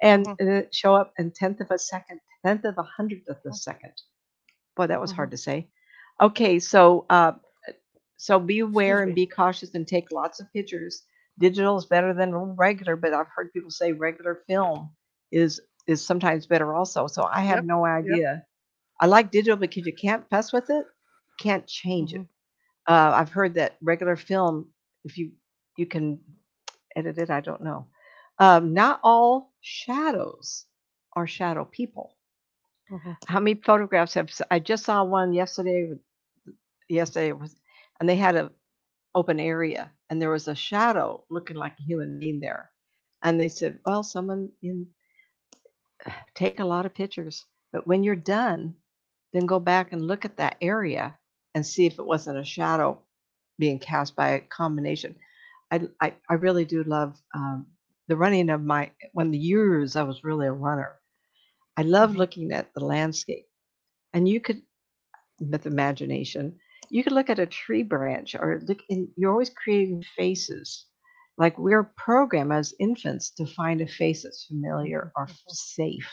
and Mhm. it show up in tenth of a second, tenth of a hundredth of a second. Boy, that was hard to say. Okay, so uh, so be aware and me. be cautious and take lots of pictures. Digital is better than regular, but I've heard people say regular film is is sometimes better also. So I have Yep, no idea. I like digital because you can't fuss with it, can't change it. Uh, I've heard that regular film, if you you can edit it, I don't know. Um, not all shadows are shadow people. Mhm. How many photographs have s- I just saw one yesterday? Yesterday it was, and they had a open area, and there was a shadow looking like a human being there, and they said, "Well, someone in take a lot of pictures, but when you're done, then go back and look at that area and see if it wasn't a shadow being cast by a combination." I I, I really do love um, the running of my when the years I was really a runner. I love Mhm. looking at the landscape, and you could with imagination you could look at a tree branch or look in you're always creating faces. Like we're programmed as infants to find a face that's familiar or f- mm-hmm. safe.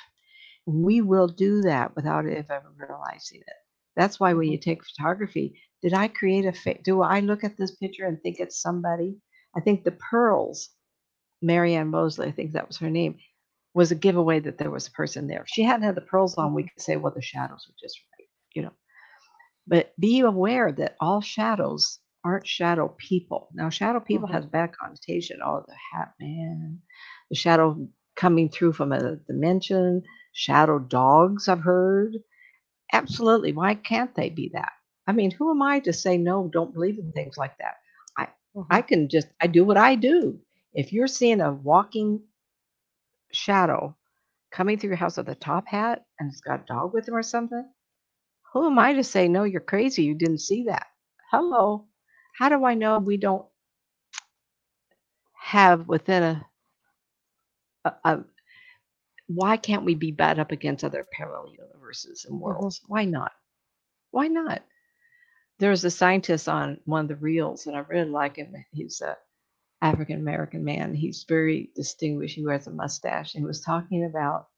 We will do that without ever realizing it. That's why when you mm-hmm. take photography did i create a face do i look at this picture and think it's somebody? I think the pearls marianne mosley i think that was her name was a giveaway that there was a person there. If she hadn't had the pearls on we mm-hmm. could say well the shadows were just right you know but be aware that all shadows aren't shadow people. Now, shadow people Mhm. has bad connotation. Oh, the hat man, the shadow coming through from a dimension, shadow dogs, I've heard. Absolutely. Why can't they be that? I mean, who am I to say no, don't believe in things like that? I I can just I do what I do. If you're seeing a walking shadow coming through your house with a top hat and it's got a dog with him or something, who am I to say, no, you're crazy, you didn't see that? Hello. How do I know we don't have within a, a, a why can't we be bad up against other parallel universes and worlds? Why not? Why not? There was a scientist on one of the reels, and I really like him. He's a African American man. He's very distinguished. He wears a mustache, and he was talking about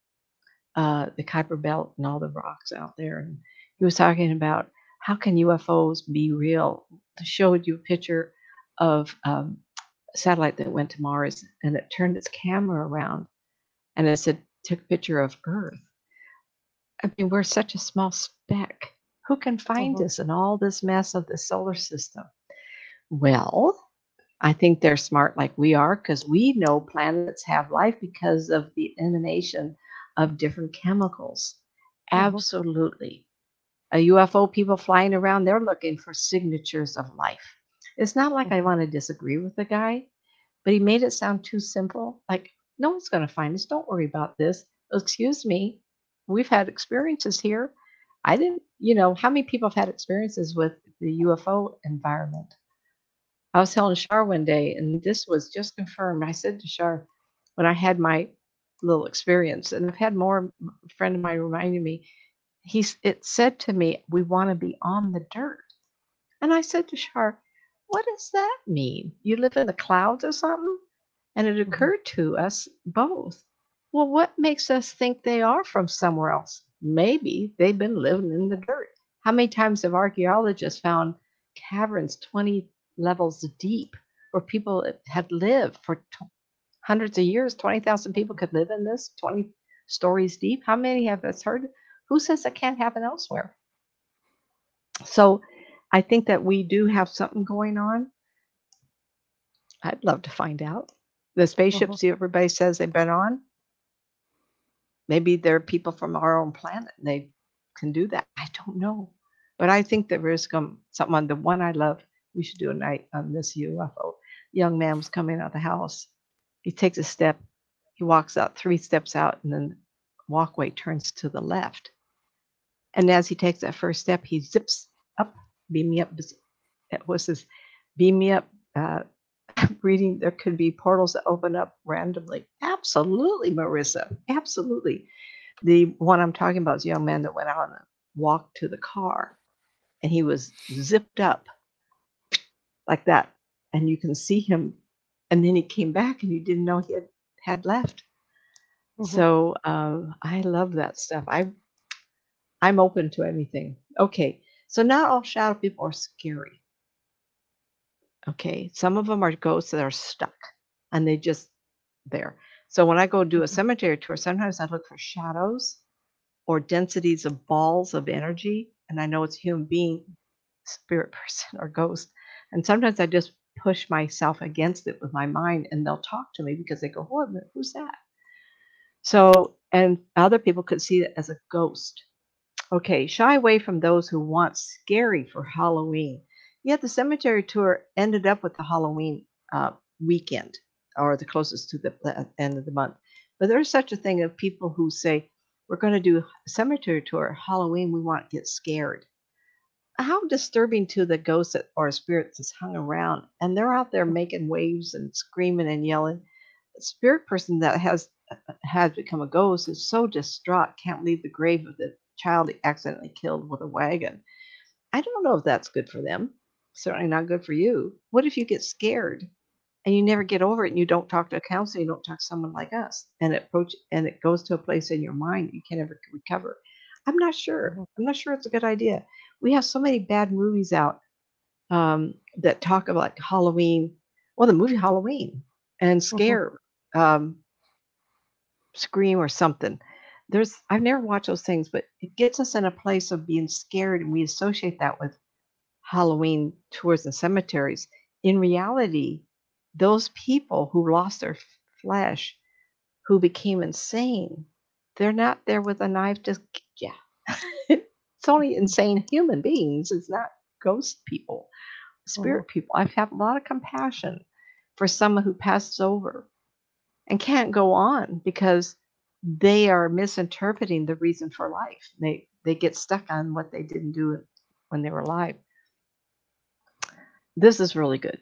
uh, the Kuiper Belt and all the rocks out there. And he was talking about how can UFOs be real? I showed you a picture of um, a satellite that went to Mars, and it turned its camera around, and it said took a picture of Earth. I mean, we're such a small speck. Who can find Mhm. us in all this mess of the solar system? Well, I think they're smart like we are because we know planets have life because of the emanation of different chemicals. Mhm. Absolutely. A UFO people flying around, they're looking for signatures of life. It's not like I Mhm. want to disagree with the guy, but he made it sound too simple. Like, no one's going to find us. Don't worry about this. Excuse me. We've had experiences here. I didn't, you know, how many people have had experiences with the UFO environment? I was telling Shar one day, and this was just confirmed. I said to Shar, when I had my little experience, and I've had more. A friend of mine reminded me. He's it said to me, "We want to be on the dirt," and I said to Shar, "What does that mean? You live in the clouds or something?" And it Mhm. occurred to us both. Well, what makes us think they are from somewhere else? maybe they've been living in the dirt. How many times have archaeologists found caverns 20 levels deep where people had lived for t- hundreds of years? 20,000 people could live in this 20 stories deep. How many have us heard? Who says it can't happen elsewhere? So I think that we do have something going on. I'd love to find out. The spaceships uh-huh. everybody says they've been on, maybe they're people from our own planet and they can do that. I don't know. But I think there is some, something on the one I love. We should do a night on this UFO. Young man was coming out of the house. He takes a step. He walks out three steps out, and then walkway turns to the left. And as he takes that first step, he zips up, beam me up. It was his beam me up uh, reading. There could be portals that open up randomly. Absolutely, Marissa. Absolutely. The one I'm talking about is a young man that went out and walked to the car and he was zipped up like that. And you can see him. And then he came back and you didn't know he had, had left. Mm-hmm. So um, I love that stuff. I I'm open to anything. Okay, so not all shadow people are scary. Okay, some of them are ghosts that are stuck and they just there. So when I go do a mm-hmm. cemetery tour, sometimes I look for shadows or densities of balls of energy, and I know it's a human being, spirit person, or ghost. And sometimes I just push myself against it with my mind, and they'll talk to me because they go, "What? Who's that?" So, and other people could see it as a ghost. Okay, shy away from those who want scary for Halloween. Yet the cemetery tour ended up with the Halloween uh, weekend, or the closest to the end of the month. But there's such a thing of people who say, we're going to do cemetery tour. Halloween, we want to get scared. How disturbing to the ghosts or spirits that's hung around, and they're out there making waves and screaming and yelling. A spirit person that has has become a ghost is so distraught, can't leave the grave of the child accidentally killed with a wagon. I don't know if that's good for them. Certainly not good for you. What if you get scared and you never get over it and you don't talk to a counselor, you don't talk to someone like us, and it approach and it goes to a place in your mind you can't ever recover. I'm not sure. Mm-hmm. I'm not sure it's a good idea. We have so many bad movies out um, that talk about like Halloween. Well, the movie Halloween and mm-hmm. scare, mm-hmm. um, scream or something. There's I've never watched those things, but it gets us in a place of being scared, and we associate that with Halloween tours and cemeteries. In reality, those people who lost their flesh, who became insane, they're not there with a knife to, yeah. it's only insane human beings. It's not ghost people, mm-hmm. spirit oh. people. I've a lot of compassion for someone who passes over and can't go on because they are misinterpreting the reason for life. They they get stuck on what they didn't do when they were alive. This is really good.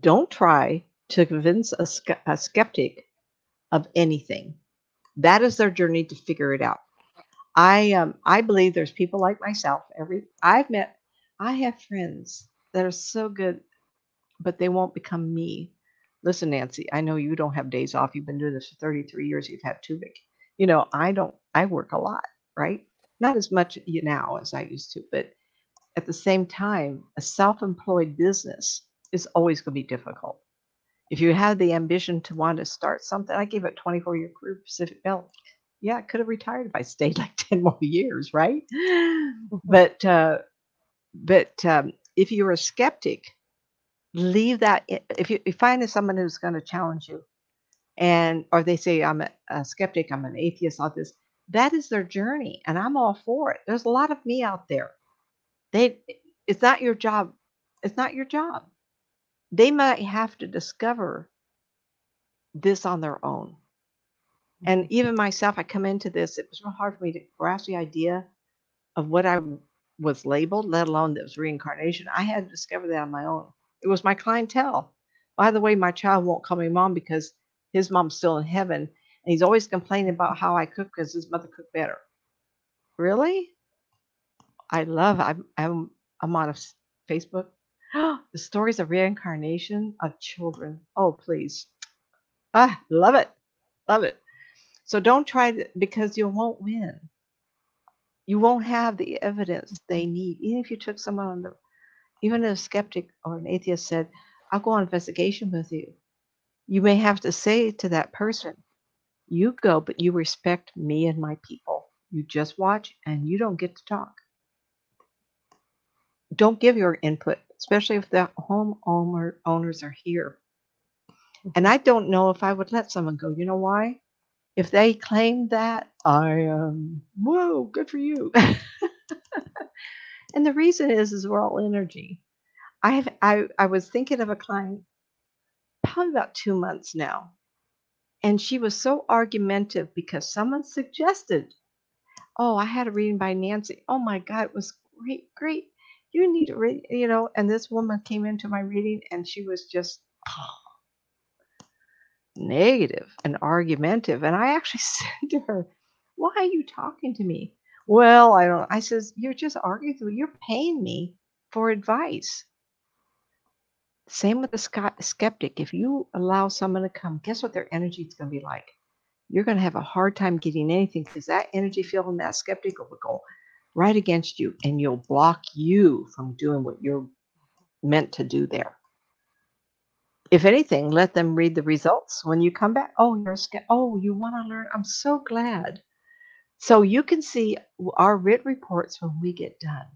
Don't try to convince a, a skeptic of anything. That is their journey to figure it out. I um I believe there's people like myself. Every I've met, I have friends that are so good, but they won't become me. Listen, Nancy, I know you don't have days off. You've been doing this for 33 years. You've had two big. You know, I don't. I work a lot, right? Not as much you now as I used to, but at the same time, a self-employed business is always going to be difficult if you have the ambition to want to start something, I gave it 24 year career Pacific Bell. Yeah, I could have retired if I stayed like 10 more years, right? but uh, but um, if you're a skeptic, leave that. If you, you find someone who's going to challenge you, and or they say I'm a, a skeptic, I'm an atheist, all this, that is their journey, and I'm all for it. There's a lot of me out there. They, it's not your job. It's not your job they might have to discover this on their own. And mm-hmm. even myself, I come into this, it was real hard for me to grasp the idea of what I was labeled, let alone that was reincarnation. I had to discover that on my own. It was my clientele. By the way, my child won't call me mom because his mom's still in heaven. And he's always complaining about how I cook because his mother cooked better. Really? I love, I'm, I'm, I'm on Facebook the stories of reincarnation of children. Oh, please. Ah, love it. Love it. So don't try to, because you won't win. you won't have the evidence they need. Even if you took someone on the, even a skeptic or an atheist said, I'll go on investigation with you. You may have to say to that person, you go, but you respect me and my people. You just watch and you don't get to talk. Don't give your input, especially if the home owner, owners are here. And I don't know if I would let someone go. You know why? If they claim that, I um, whoa, good for you. and the reason is, is we're all energy. I have, I, I was thinking of a client probably about two months now, and she was so argumentative because someone suggested, "Oh, I had a reading by Nancy. Oh my God, it was great, great. You need to read, you know." And this woman came into my reading, and she was just ah, negative and argumentative. And I actually said to her, Why are you talking to me? Well, I don't. I says, You're just arguing. You're paying me for advice. Same with the skeptic. If you allow someone to come, guess what their energy is going to be like? You're going to have a hard time getting anything because that energy field and that skeptic will go right against you and you'll block you from doing what you're meant to do there if anything, let them read the results when you come back. Oh, you're scared. Oh, you want to learn. I'm so glad. So you can see our written reports when we get done.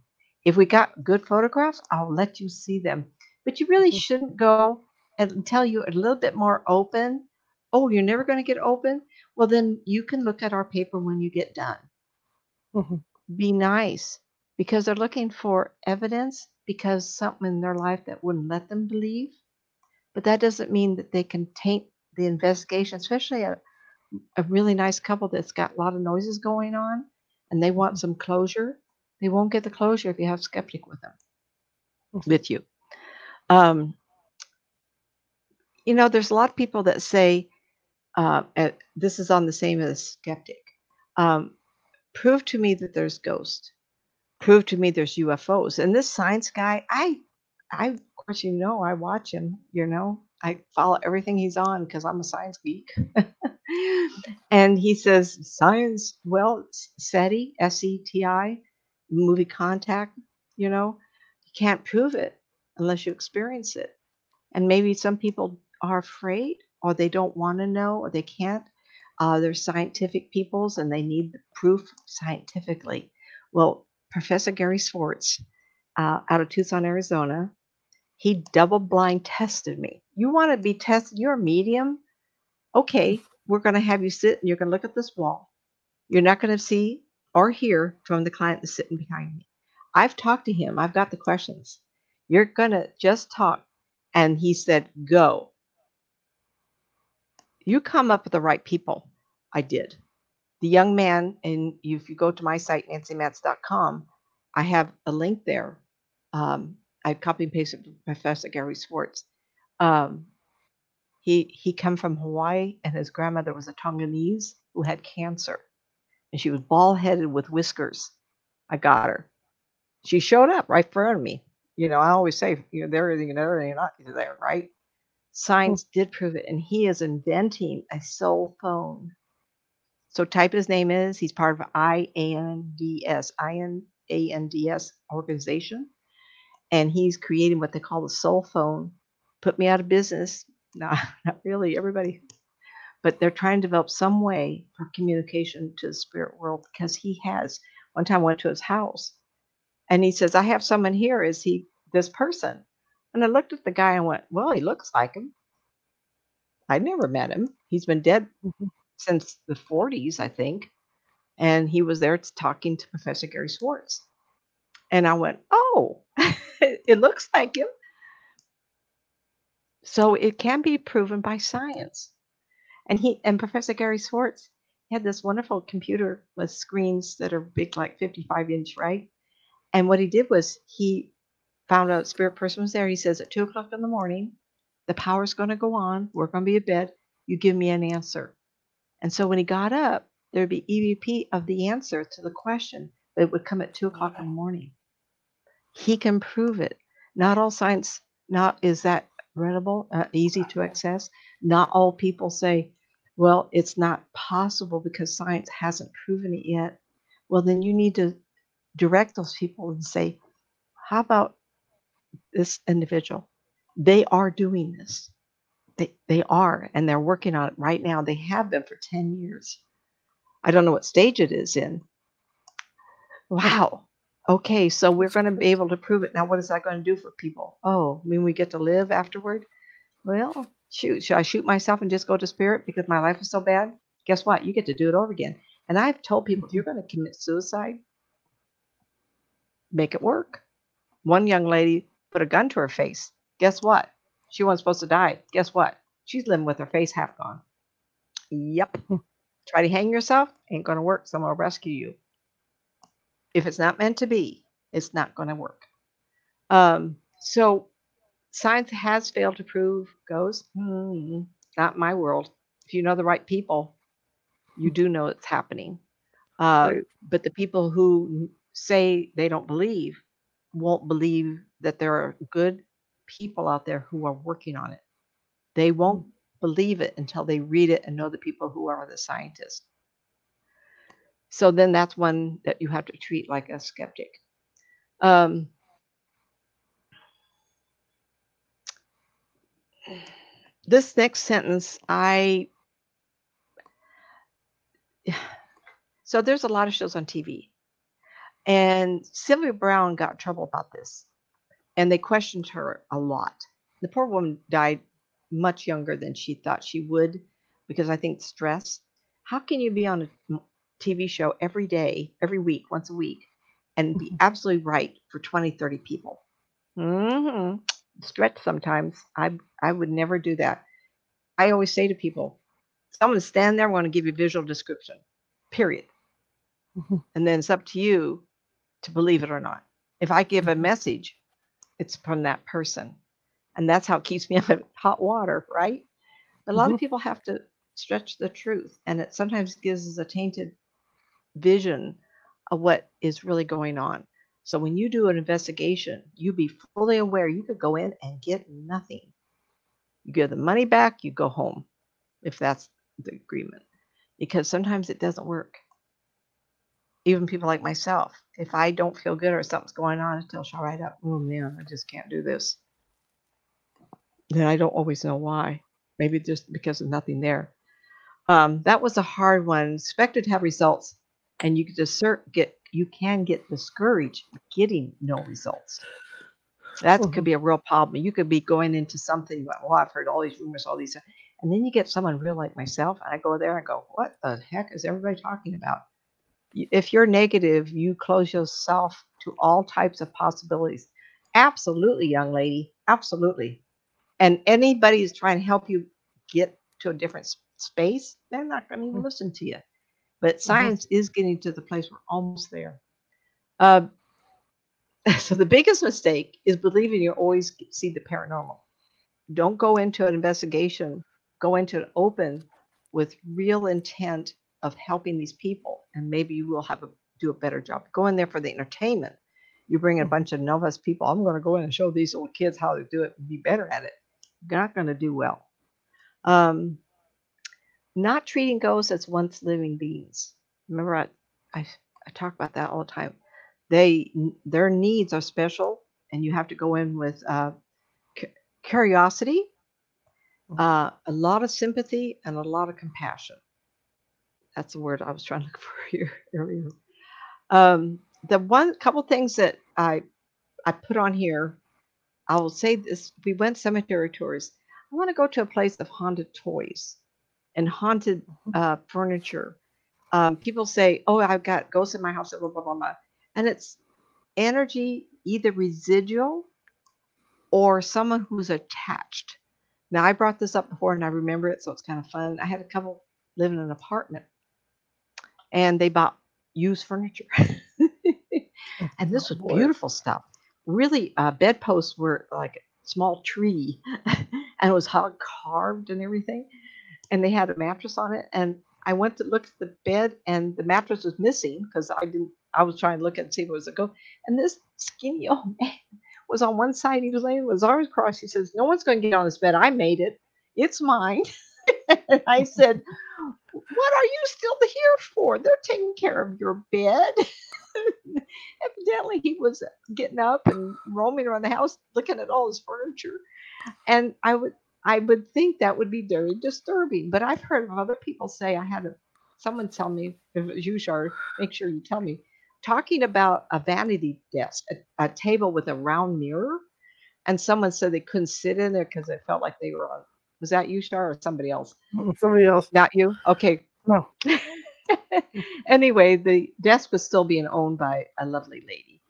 If we got good photographs, I'll let you see them. But you really mm-hmm. shouldn't go until you're a little bit more open. Oh, you're never going to get open? Well, then you can look at our paper when you get done. Mm-hmm. Be nice because they're looking for evidence because something in their life that wouldn't let them believe but that doesn't mean that they can taint the investigation, especially a, a really nice couple that's got a lot of noises going on and they want some closure. They won't get the closure if you have skeptic with them, mm-hmm. with you. Um, you know, there's a lot of people that say, uh, this is on the same as skeptic. Um, prove to me that there's ghosts. Prove to me there's UFOs. And this science guy, I, I of course, you know, I watch him, you know, I follow everything he's on because I'm a science geek. and he says, science, well, SETI, S E T I, movie contact, you know, you can't prove it unless you experience it. And maybe some people are afraid or they don't want to know or they can't. Uh, they're scientific peoples and they need the proof scientifically. Well, Professor Gary Schwartz uh, out of Tucson, Arizona, he double blind tested me. You want to be tested? You're a medium. Okay, we're going to have you sit and you're going to look at this wall. You're not going to see or hear from the client that's sitting behind me. I've talked to him. I've got the questions. You're to just talk. And he said, go. You come up with the right people. I did. The young man, and if you go to my site, nancymatz.com, I have a link there. Um, I copy and pasted Professor Gary Schwartz. Um, he he come from Hawaii, and his grandmother was a Tonganese who had cancer, and she was bald headed with whiskers. I got her. She showed up right in front of me. You know, I always say, you know, there and everything, not there, right? Hmm. Science did prove it, and he is inventing a soul phone. So type his name is. He's part of IANDS, INANDS organization and he's creating what they call the soul phone. Put me out of business. No, not really. Everybody, but they're trying to develop some way for communication to the spirit world because he has. One time I went to his house, and he says, "I have someone here. Is he this person?" And I looked at the guy and went, "Well, he looks like him." I never met him. He's been dead mm-hmm. since the 40s, I think. And he was there talking to Professor Gary Schwartz. And I went, "Oh, it looks like him. So it can be proven by science. And he and Professor Gary Schwartz had this wonderful computer with screens that are big, like 55 inch, right? And what he did was he found out spirit person was there. He says at two o'clock in the morning, the power's going to go on. We're going to be in bed. You give me an answer. And so when he got up, there'd be EVP of the answer to the question, but it would come at two o'clock in the morning. He can prove it. Not all science not is that readable, uh, easy to access. Not all people say, well, it's not possible because science hasn't proven it yet. Well, then you need to direct those people and say, how about this individual? They are doing this. They, they are, and they're working on it right now. They have been for 10 years. I don't know what stage it is in. Wow. Okay, so we're going to be able to prove it. Now, what is that going to do for people? Oh, I mean, we get to live afterward? Well, shoot, should I shoot myself and just go to spirit because my life was so bad? Guess what? You get to do it over again. And I've told people if you're going to commit suicide, make it work. One young lady put a gun to her face. Guess what? She wasn't supposed to die. Guess what? She's living with her face half gone. Yep. Try to hang yourself, ain't going to work. Someone will rescue you. If it's not meant to be, it's not going to work. Um, so science has failed to prove goes, hmm, not my world. If you know the right people, you do know it's happening. Uh, Right. but the people who say they don't believe won't believe that there are good people out there who are working on it. They won't believe it until they read it and know the people who are the scientists. So then that's one that you have to treat like a skeptic. Um, this next sentence, I so there's a lot of shows on TV, and Sylvia Browne got in trouble about this, and they questioned her a lot. The poor woman died much younger than she thought she would because I think stress. How can you be on a TV show every day, every week, once a week, and be Mhm. absolutely right for 20, 30 people? hmm Stretch sometimes. I I would never do that. I always say to people, someone stand there, I want to give you a visual description. Period. Mhm. And then it's up to you to believe it or not. If I give a mm-hmm. message, it's from that person. And that's how it keeps me out of hot water, right? A lot of mm-hmm. people have to stretch the truth, and it sometimes gives us a tainted vision of what is really going on. So when you do an investigation, you be fully aware you could go in and get nothing. You give the money back, you go home, if that's the agreement. Because sometimes it doesn't work. Even people like myself, if I don't feel good or something's going on, I tell right up, oh man, I just can't do this. Then I don't always know why. Maybe just because of nothing there. Um, that was a hard one. Expected to have results, and you could discern, get you can get discouraged getting no results. That Mhm. could be a real problem. You could be going into something, like, well, I've heard all these rumors, all these, and then you get someone real like myself, and I go there and go, what the heck is everybody talking about? If you're negative, you close yourself to all types of possibilities. Absolutely, young lady. Absolutely. And anybody who's trying to help you get to a different space, they're not going to even Mm. listen to you. But science is getting to the place we're almost there. Uh, so the biggest mistake is believing you always see the paranormal. Don't go into an investigation. Go into it open with real intent of helping these people, and maybe you will have a do a better job. Go in there for the entertainment. You bring a Mhm. bunch of novice people. I'm going to go in and show these old kids how to do it and be better at it. You're not going to do well. Um, not treating ghosts as once living beings. Remember, I, I, I talk about that all the time. They their needs are special, and you have to go in with uh, cu- curiosity, Mhm. uh, a lot of sympathy, and a lot of compassion. That's the word I was trying to look for here earlier. Um, the one couple things that I I put on here, I will say this: we went cemetery tours. I want to go to a place of haunted toys and haunted uh, furniture. Um, people say, "Oh, I've got ghosts in my house," blah blah blah blah, and it's energy either residual or someone who's attached. Now, I brought this up before, and I remember it, so it's kind of fun. I had a couple live in an apartment, and they bought used furniture, and this Oh, was beautiful stuff. Really, uh, bedposts were like a small tree, and it was hard carved and everything and they had a mattress on it. And I went to look at the bed, and the mattress was missing because I didn't. I was trying to look and see if it was a ghost. And this skinny old man was on one side. He was laying with his arms crossed. He says, "No one's going to get on this bed. I made it. It's mine." and I said, what are you still here for? They're taking care of your bed. Evidently, he was getting up and roaming around the house, looking at all his furniture. And I would, I would think that would be very disturbing. But I've heard of other people say I had a, someone tell me if it was you, make sure you tell me, talking about a vanity desk, a, a table with a round mirror, and someone said they couldn't sit in there because it felt like they were on. Was that you, Shar, or somebody else? Somebody else. Not you. Okay. No. anyway, the desk was still being owned by a lovely lady.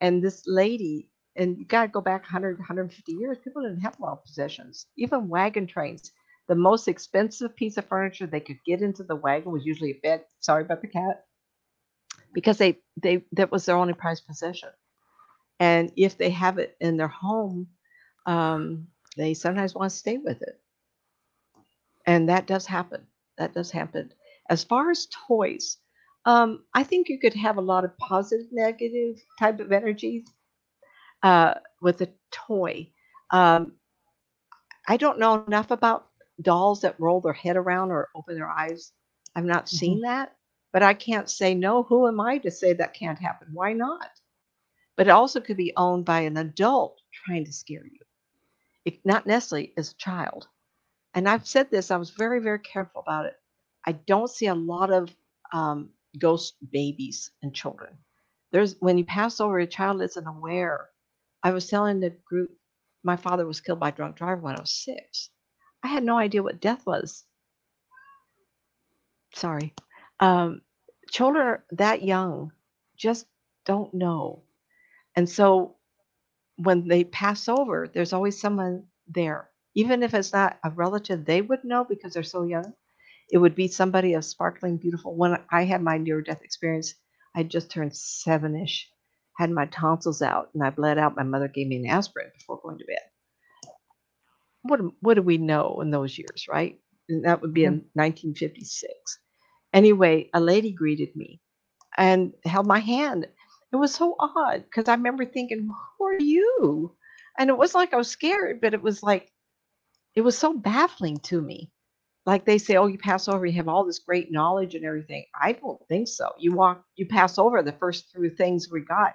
And this lady, and you got to go back 100, 150 years, people didn't have a lot of possessions, even wagon trains. The most expensive piece of furniture they could get into the wagon was usually a bed. Sorry about the cat. Because they, they that was their only prized possession. And if they have it in their home, um, they sometimes want to stay with it. And that does happen. That does happen. As far as toys, um, I think you could have a lot of positive, negative type of energies uh, with a toy. Um, I don't know enough about dolls that roll their head around or open their eyes. I've not Mhm. seen that, but I can't say no. Who am I to say that can't happen? Why not? But it also could be owned by an adult trying to scare you, it, not necessarily as a child. And I've said this, I was very, very careful about it. I don't see a lot of um, ghost babies and children. There's when you pass over a child isn't aware. I was telling the group, my father was killed by a drunk driver when I was six. I had no idea what death was. Sorry. Um, children that young just don't know. And so when they pass over, there's always someone there. Even if it's not a relative they would know because they're so young, it would be somebody of sparkling, beautiful. When I had my near death experience, I just turned seven ish, had my tonsils out, and I bled out. My mother gave me an aspirin before going to bed. What, do- what do we know in those years, right? And that would be mm-hmm. in 1956. Anyway, a lady greeted me and held my hand. It was so odd because I remember thinking, Who are you? And it was like I was scared, but it was like, it was so baffling to me. Like they say, Oh, you pass over, you have all this great knowledge and everything. I don't think so. You walk, you pass over the first few things we got.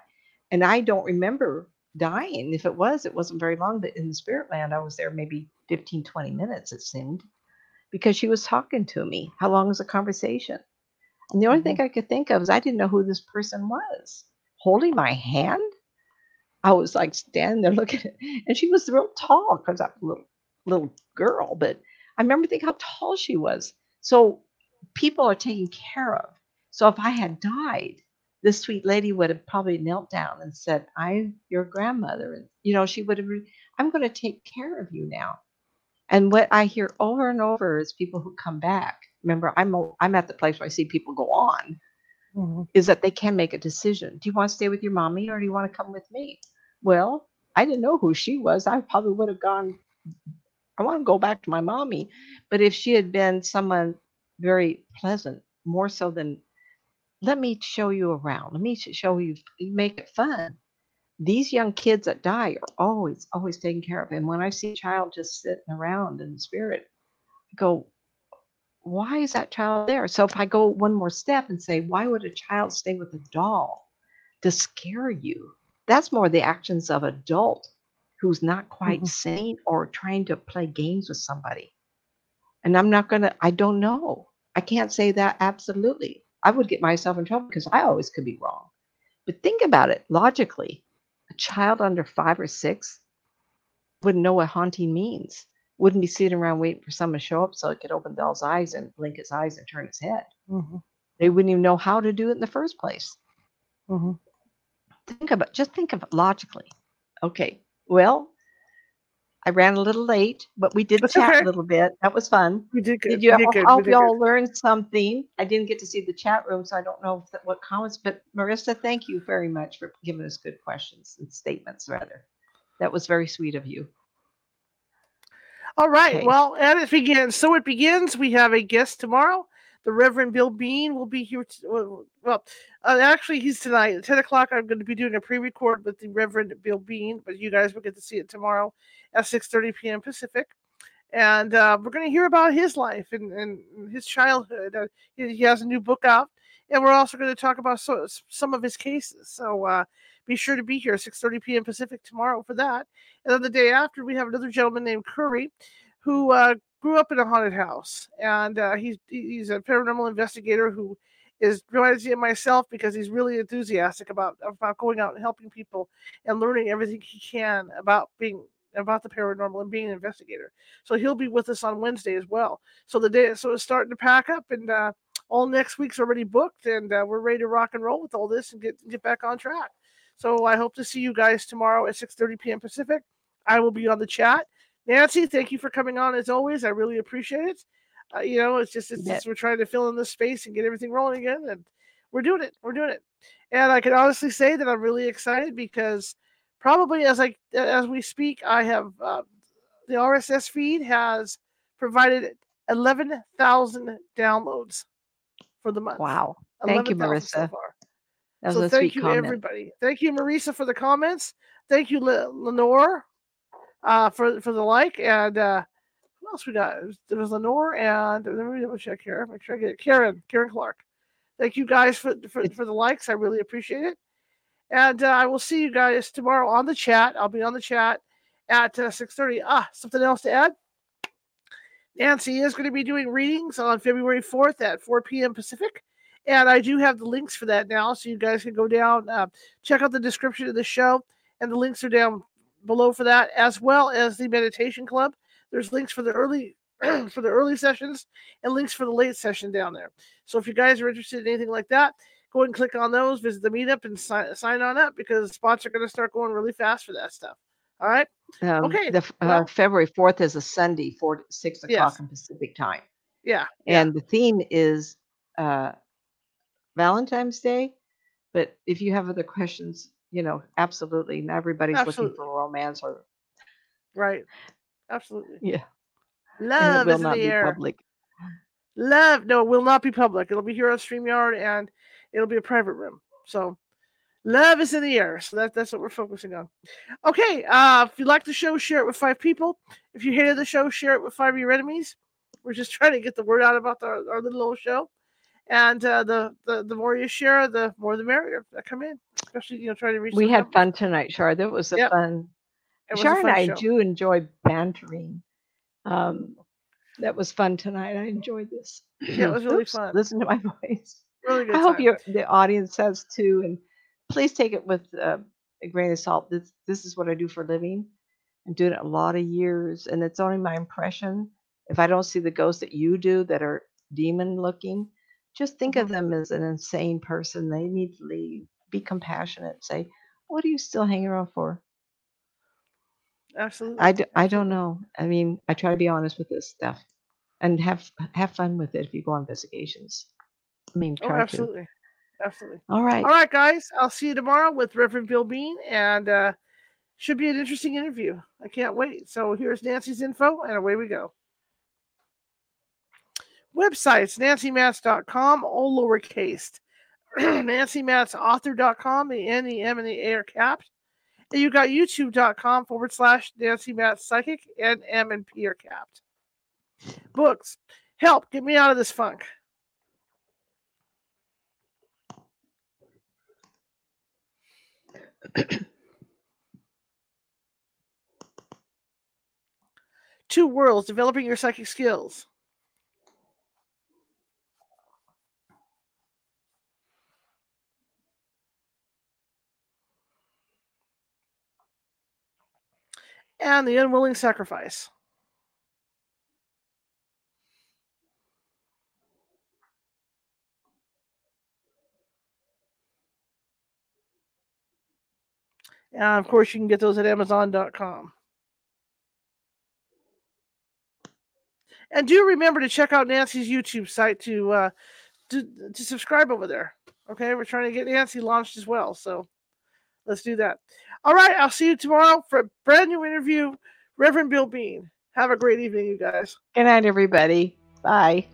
And I don't remember dying. If it was, it wasn't very long, but in the spirit land, I was there maybe 15, 20 minutes, it seemed, because she was talking to me. How long was the conversation? And the only thing mm-hmm. I could think of is I didn't know who this person was. Holding my hand? I was like standing there looking at and she was real tall because I'm a little little girl, but I remember thinking how tall she was. So people are taken care of. So if I had died, this sweet lady would have probably knelt down and said, I'm your grandmother. And, you know, she would have, I'm going to take care of you now. And what I hear over and over is people who come back. Remember, I'm, I'm at the place where I see people go on, Mhm. is that they can make a decision. Do you want to stay with your mommy or do you want to come with me? Well, I didn't know who she was. I probably would have gone, I want to go back to my mommy. But if she had been someone very pleasant, more so than, let me show you around, let me show you, make it fun. These young kids that die are always, always taken care of. And when I see a child just sitting around in the spirit, I go, why is that child there? So if I go one more step and say, why would a child stay with a doll to scare you? That's more the actions of adult who's not quite Mhm. sane or trying to play games with somebody. And I'm not gonna, I don't know. I can't say that absolutely. I would get myself in trouble because I always could be wrong. But think about it logically. A child under five or six wouldn't know what haunting means. Wouldn't be sitting around waiting for someone to show up so it could open Bell's eyes and blink his eyes and turn his head. Mhm. They wouldn't even know how to do it in the first place. Mhm. Think about just think of it logically. Okay. Well, I ran a little late, but we did That's chat okay. a little bit. That was fun. We did good. Did you? we did I good. we hope you all learned something. I didn't get to see the chat room, so I don't know if that, what comments. But Marissa, thank you very much for giving us good questions and statements. Rather, that was very sweet of you. All right. Okay. Well, and it begins. So it begins. We have a guest tomorrow. The Reverend Bill Bean will be here. Well, uh, actually, he's tonight at 10 o'clock. I'm going to be doing a pre record with the Reverend Bill Bean, but you guys will get to see it tomorrow at 6 30 p.m. Pacific. and uh, we're going to hear about his life and, and his childhood. Uh, he, he, has a new book out, and we're also going to talk about so, some of his cases. So uh, be sure to be here 6:30 p.m. Pacific tomorrow for that. And then the day after, we have another gentleman named Curry, who uh, grew up in a haunted house, and uh, he's he's a paranormal investigator who is reminds me of myself because he's really enthusiastic about about going out and helping people and learning everything he can about being about the paranormal and being an investigator. So he'll be with us on Wednesday as well. So the day so it's starting to pack up and uh, all next week's already booked and uh, we're ready to rock and roll with all this and get get back on track. So I hope to see you guys tomorrow at 6:30 p.m. Pacific. I will be on the chat. Nancy, thank you for coming on as always. I really appreciate it. Uh, you know, it's just, it's just we're trying to fill in the space and get everything rolling again, and we're doing it. We're doing it. And I can honestly say that I'm really excited because probably as I as we speak, I have uh, the RSS feed has provided 11,000 downloads for the month. Wow! Thank you, Marissa. So, so thank you, comment. everybody. Thank you, Marissa, for the comments. Thank you, Le- Lenore, uh, for for the like, and uh, who else we got? There was Lenore and let me double check here. Make sure I get it. Karen, Karen Clark. Thank you guys for for, for the likes. I really appreciate it. And uh, I will see you guys tomorrow on the chat. I'll be on the chat at uh, 6.30. Ah, something else to add? Nancy is going to be doing readings on February 4th at 4 p.m. Pacific. And I do have the links for that now, so you guys can go down, uh, check out the description of the show, and the links are down below for that, as well as the meditation club. There's links for the early for the early sessions and links for the late session down there. So if you guys are interested in anything like that, go ahead and click on those, visit the meetup, and sign, sign on up because spots are going to start going really fast for that stuff. All right. Um, okay. The uh, well, February fourth is a Sunday, four six o'clock yes. in Pacific time. Yeah. And yeah. the theme is uh, Valentine's Day. But if you have other questions, you know, absolutely. Not everybody's absolutely. looking for romance or right. Absolutely. Yeah. Love is in the air. Public. Love, no, it will not be public. It'll be here on StreamYard and it'll be a private room. So love is in the air. So that, that's what we're focusing on. Okay. Uh, if you like the show, share it with five people. If you hated the show, share it with five of your enemies. We're just trying to get the word out about our, our little old show. And uh, the, the the more you share, the more the merrier that come in. Especially, you know, trying to reach. We had fun tonight, Shar. That was a yep. fun. Shar and I show. do enjoy bantering. Um, that was fun tonight. I enjoyed this. Yeah, it was really Oops, fun. Listen to my voice. Really good. I hope your the audience has too, and please take it with uh, a grain of salt. This this is what I do for a living. I'm doing it a lot of years, and it's only my impression. If I don't see the ghosts that you do that are demon looking, just think of mm-hmm. them as an insane person. They need to leave. Be compassionate. Say, what are you still hanging around for? Absolutely. I, d- I don't know. I mean, I try to be honest with this stuff and have have fun with it if you go on investigations. I mean, oh, absolutely. To. Absolutely. All right. All right, guys. I'll see you tomorrow with Reverend Bill Bean, and uh, should be an interesting interview. I can't wait. So here's Nancy's info, and away we go. Websites nancymatz.com, all lowercase. NancyMatzAuthor.com, the N, the M, and the A are capped. And you got youtube.com forward slash Nancy Matz Psychic, and M and P are capped. Books. Help, get me out of this funk. Two worlds, developing your psychic skills. And the unwilling sacrifice. And of course, you can get those at Amazon.com. And do remember to check out Nancy's YouTube site to uh, to, to subscribe over there. Okay, we're trying to get Nancy launched as well, so let's do that. All right, I'll see you tomorrow for a brand new interview. Reverend Bill Bean. Have a great evening, you guys. Good night, everybody. Bye.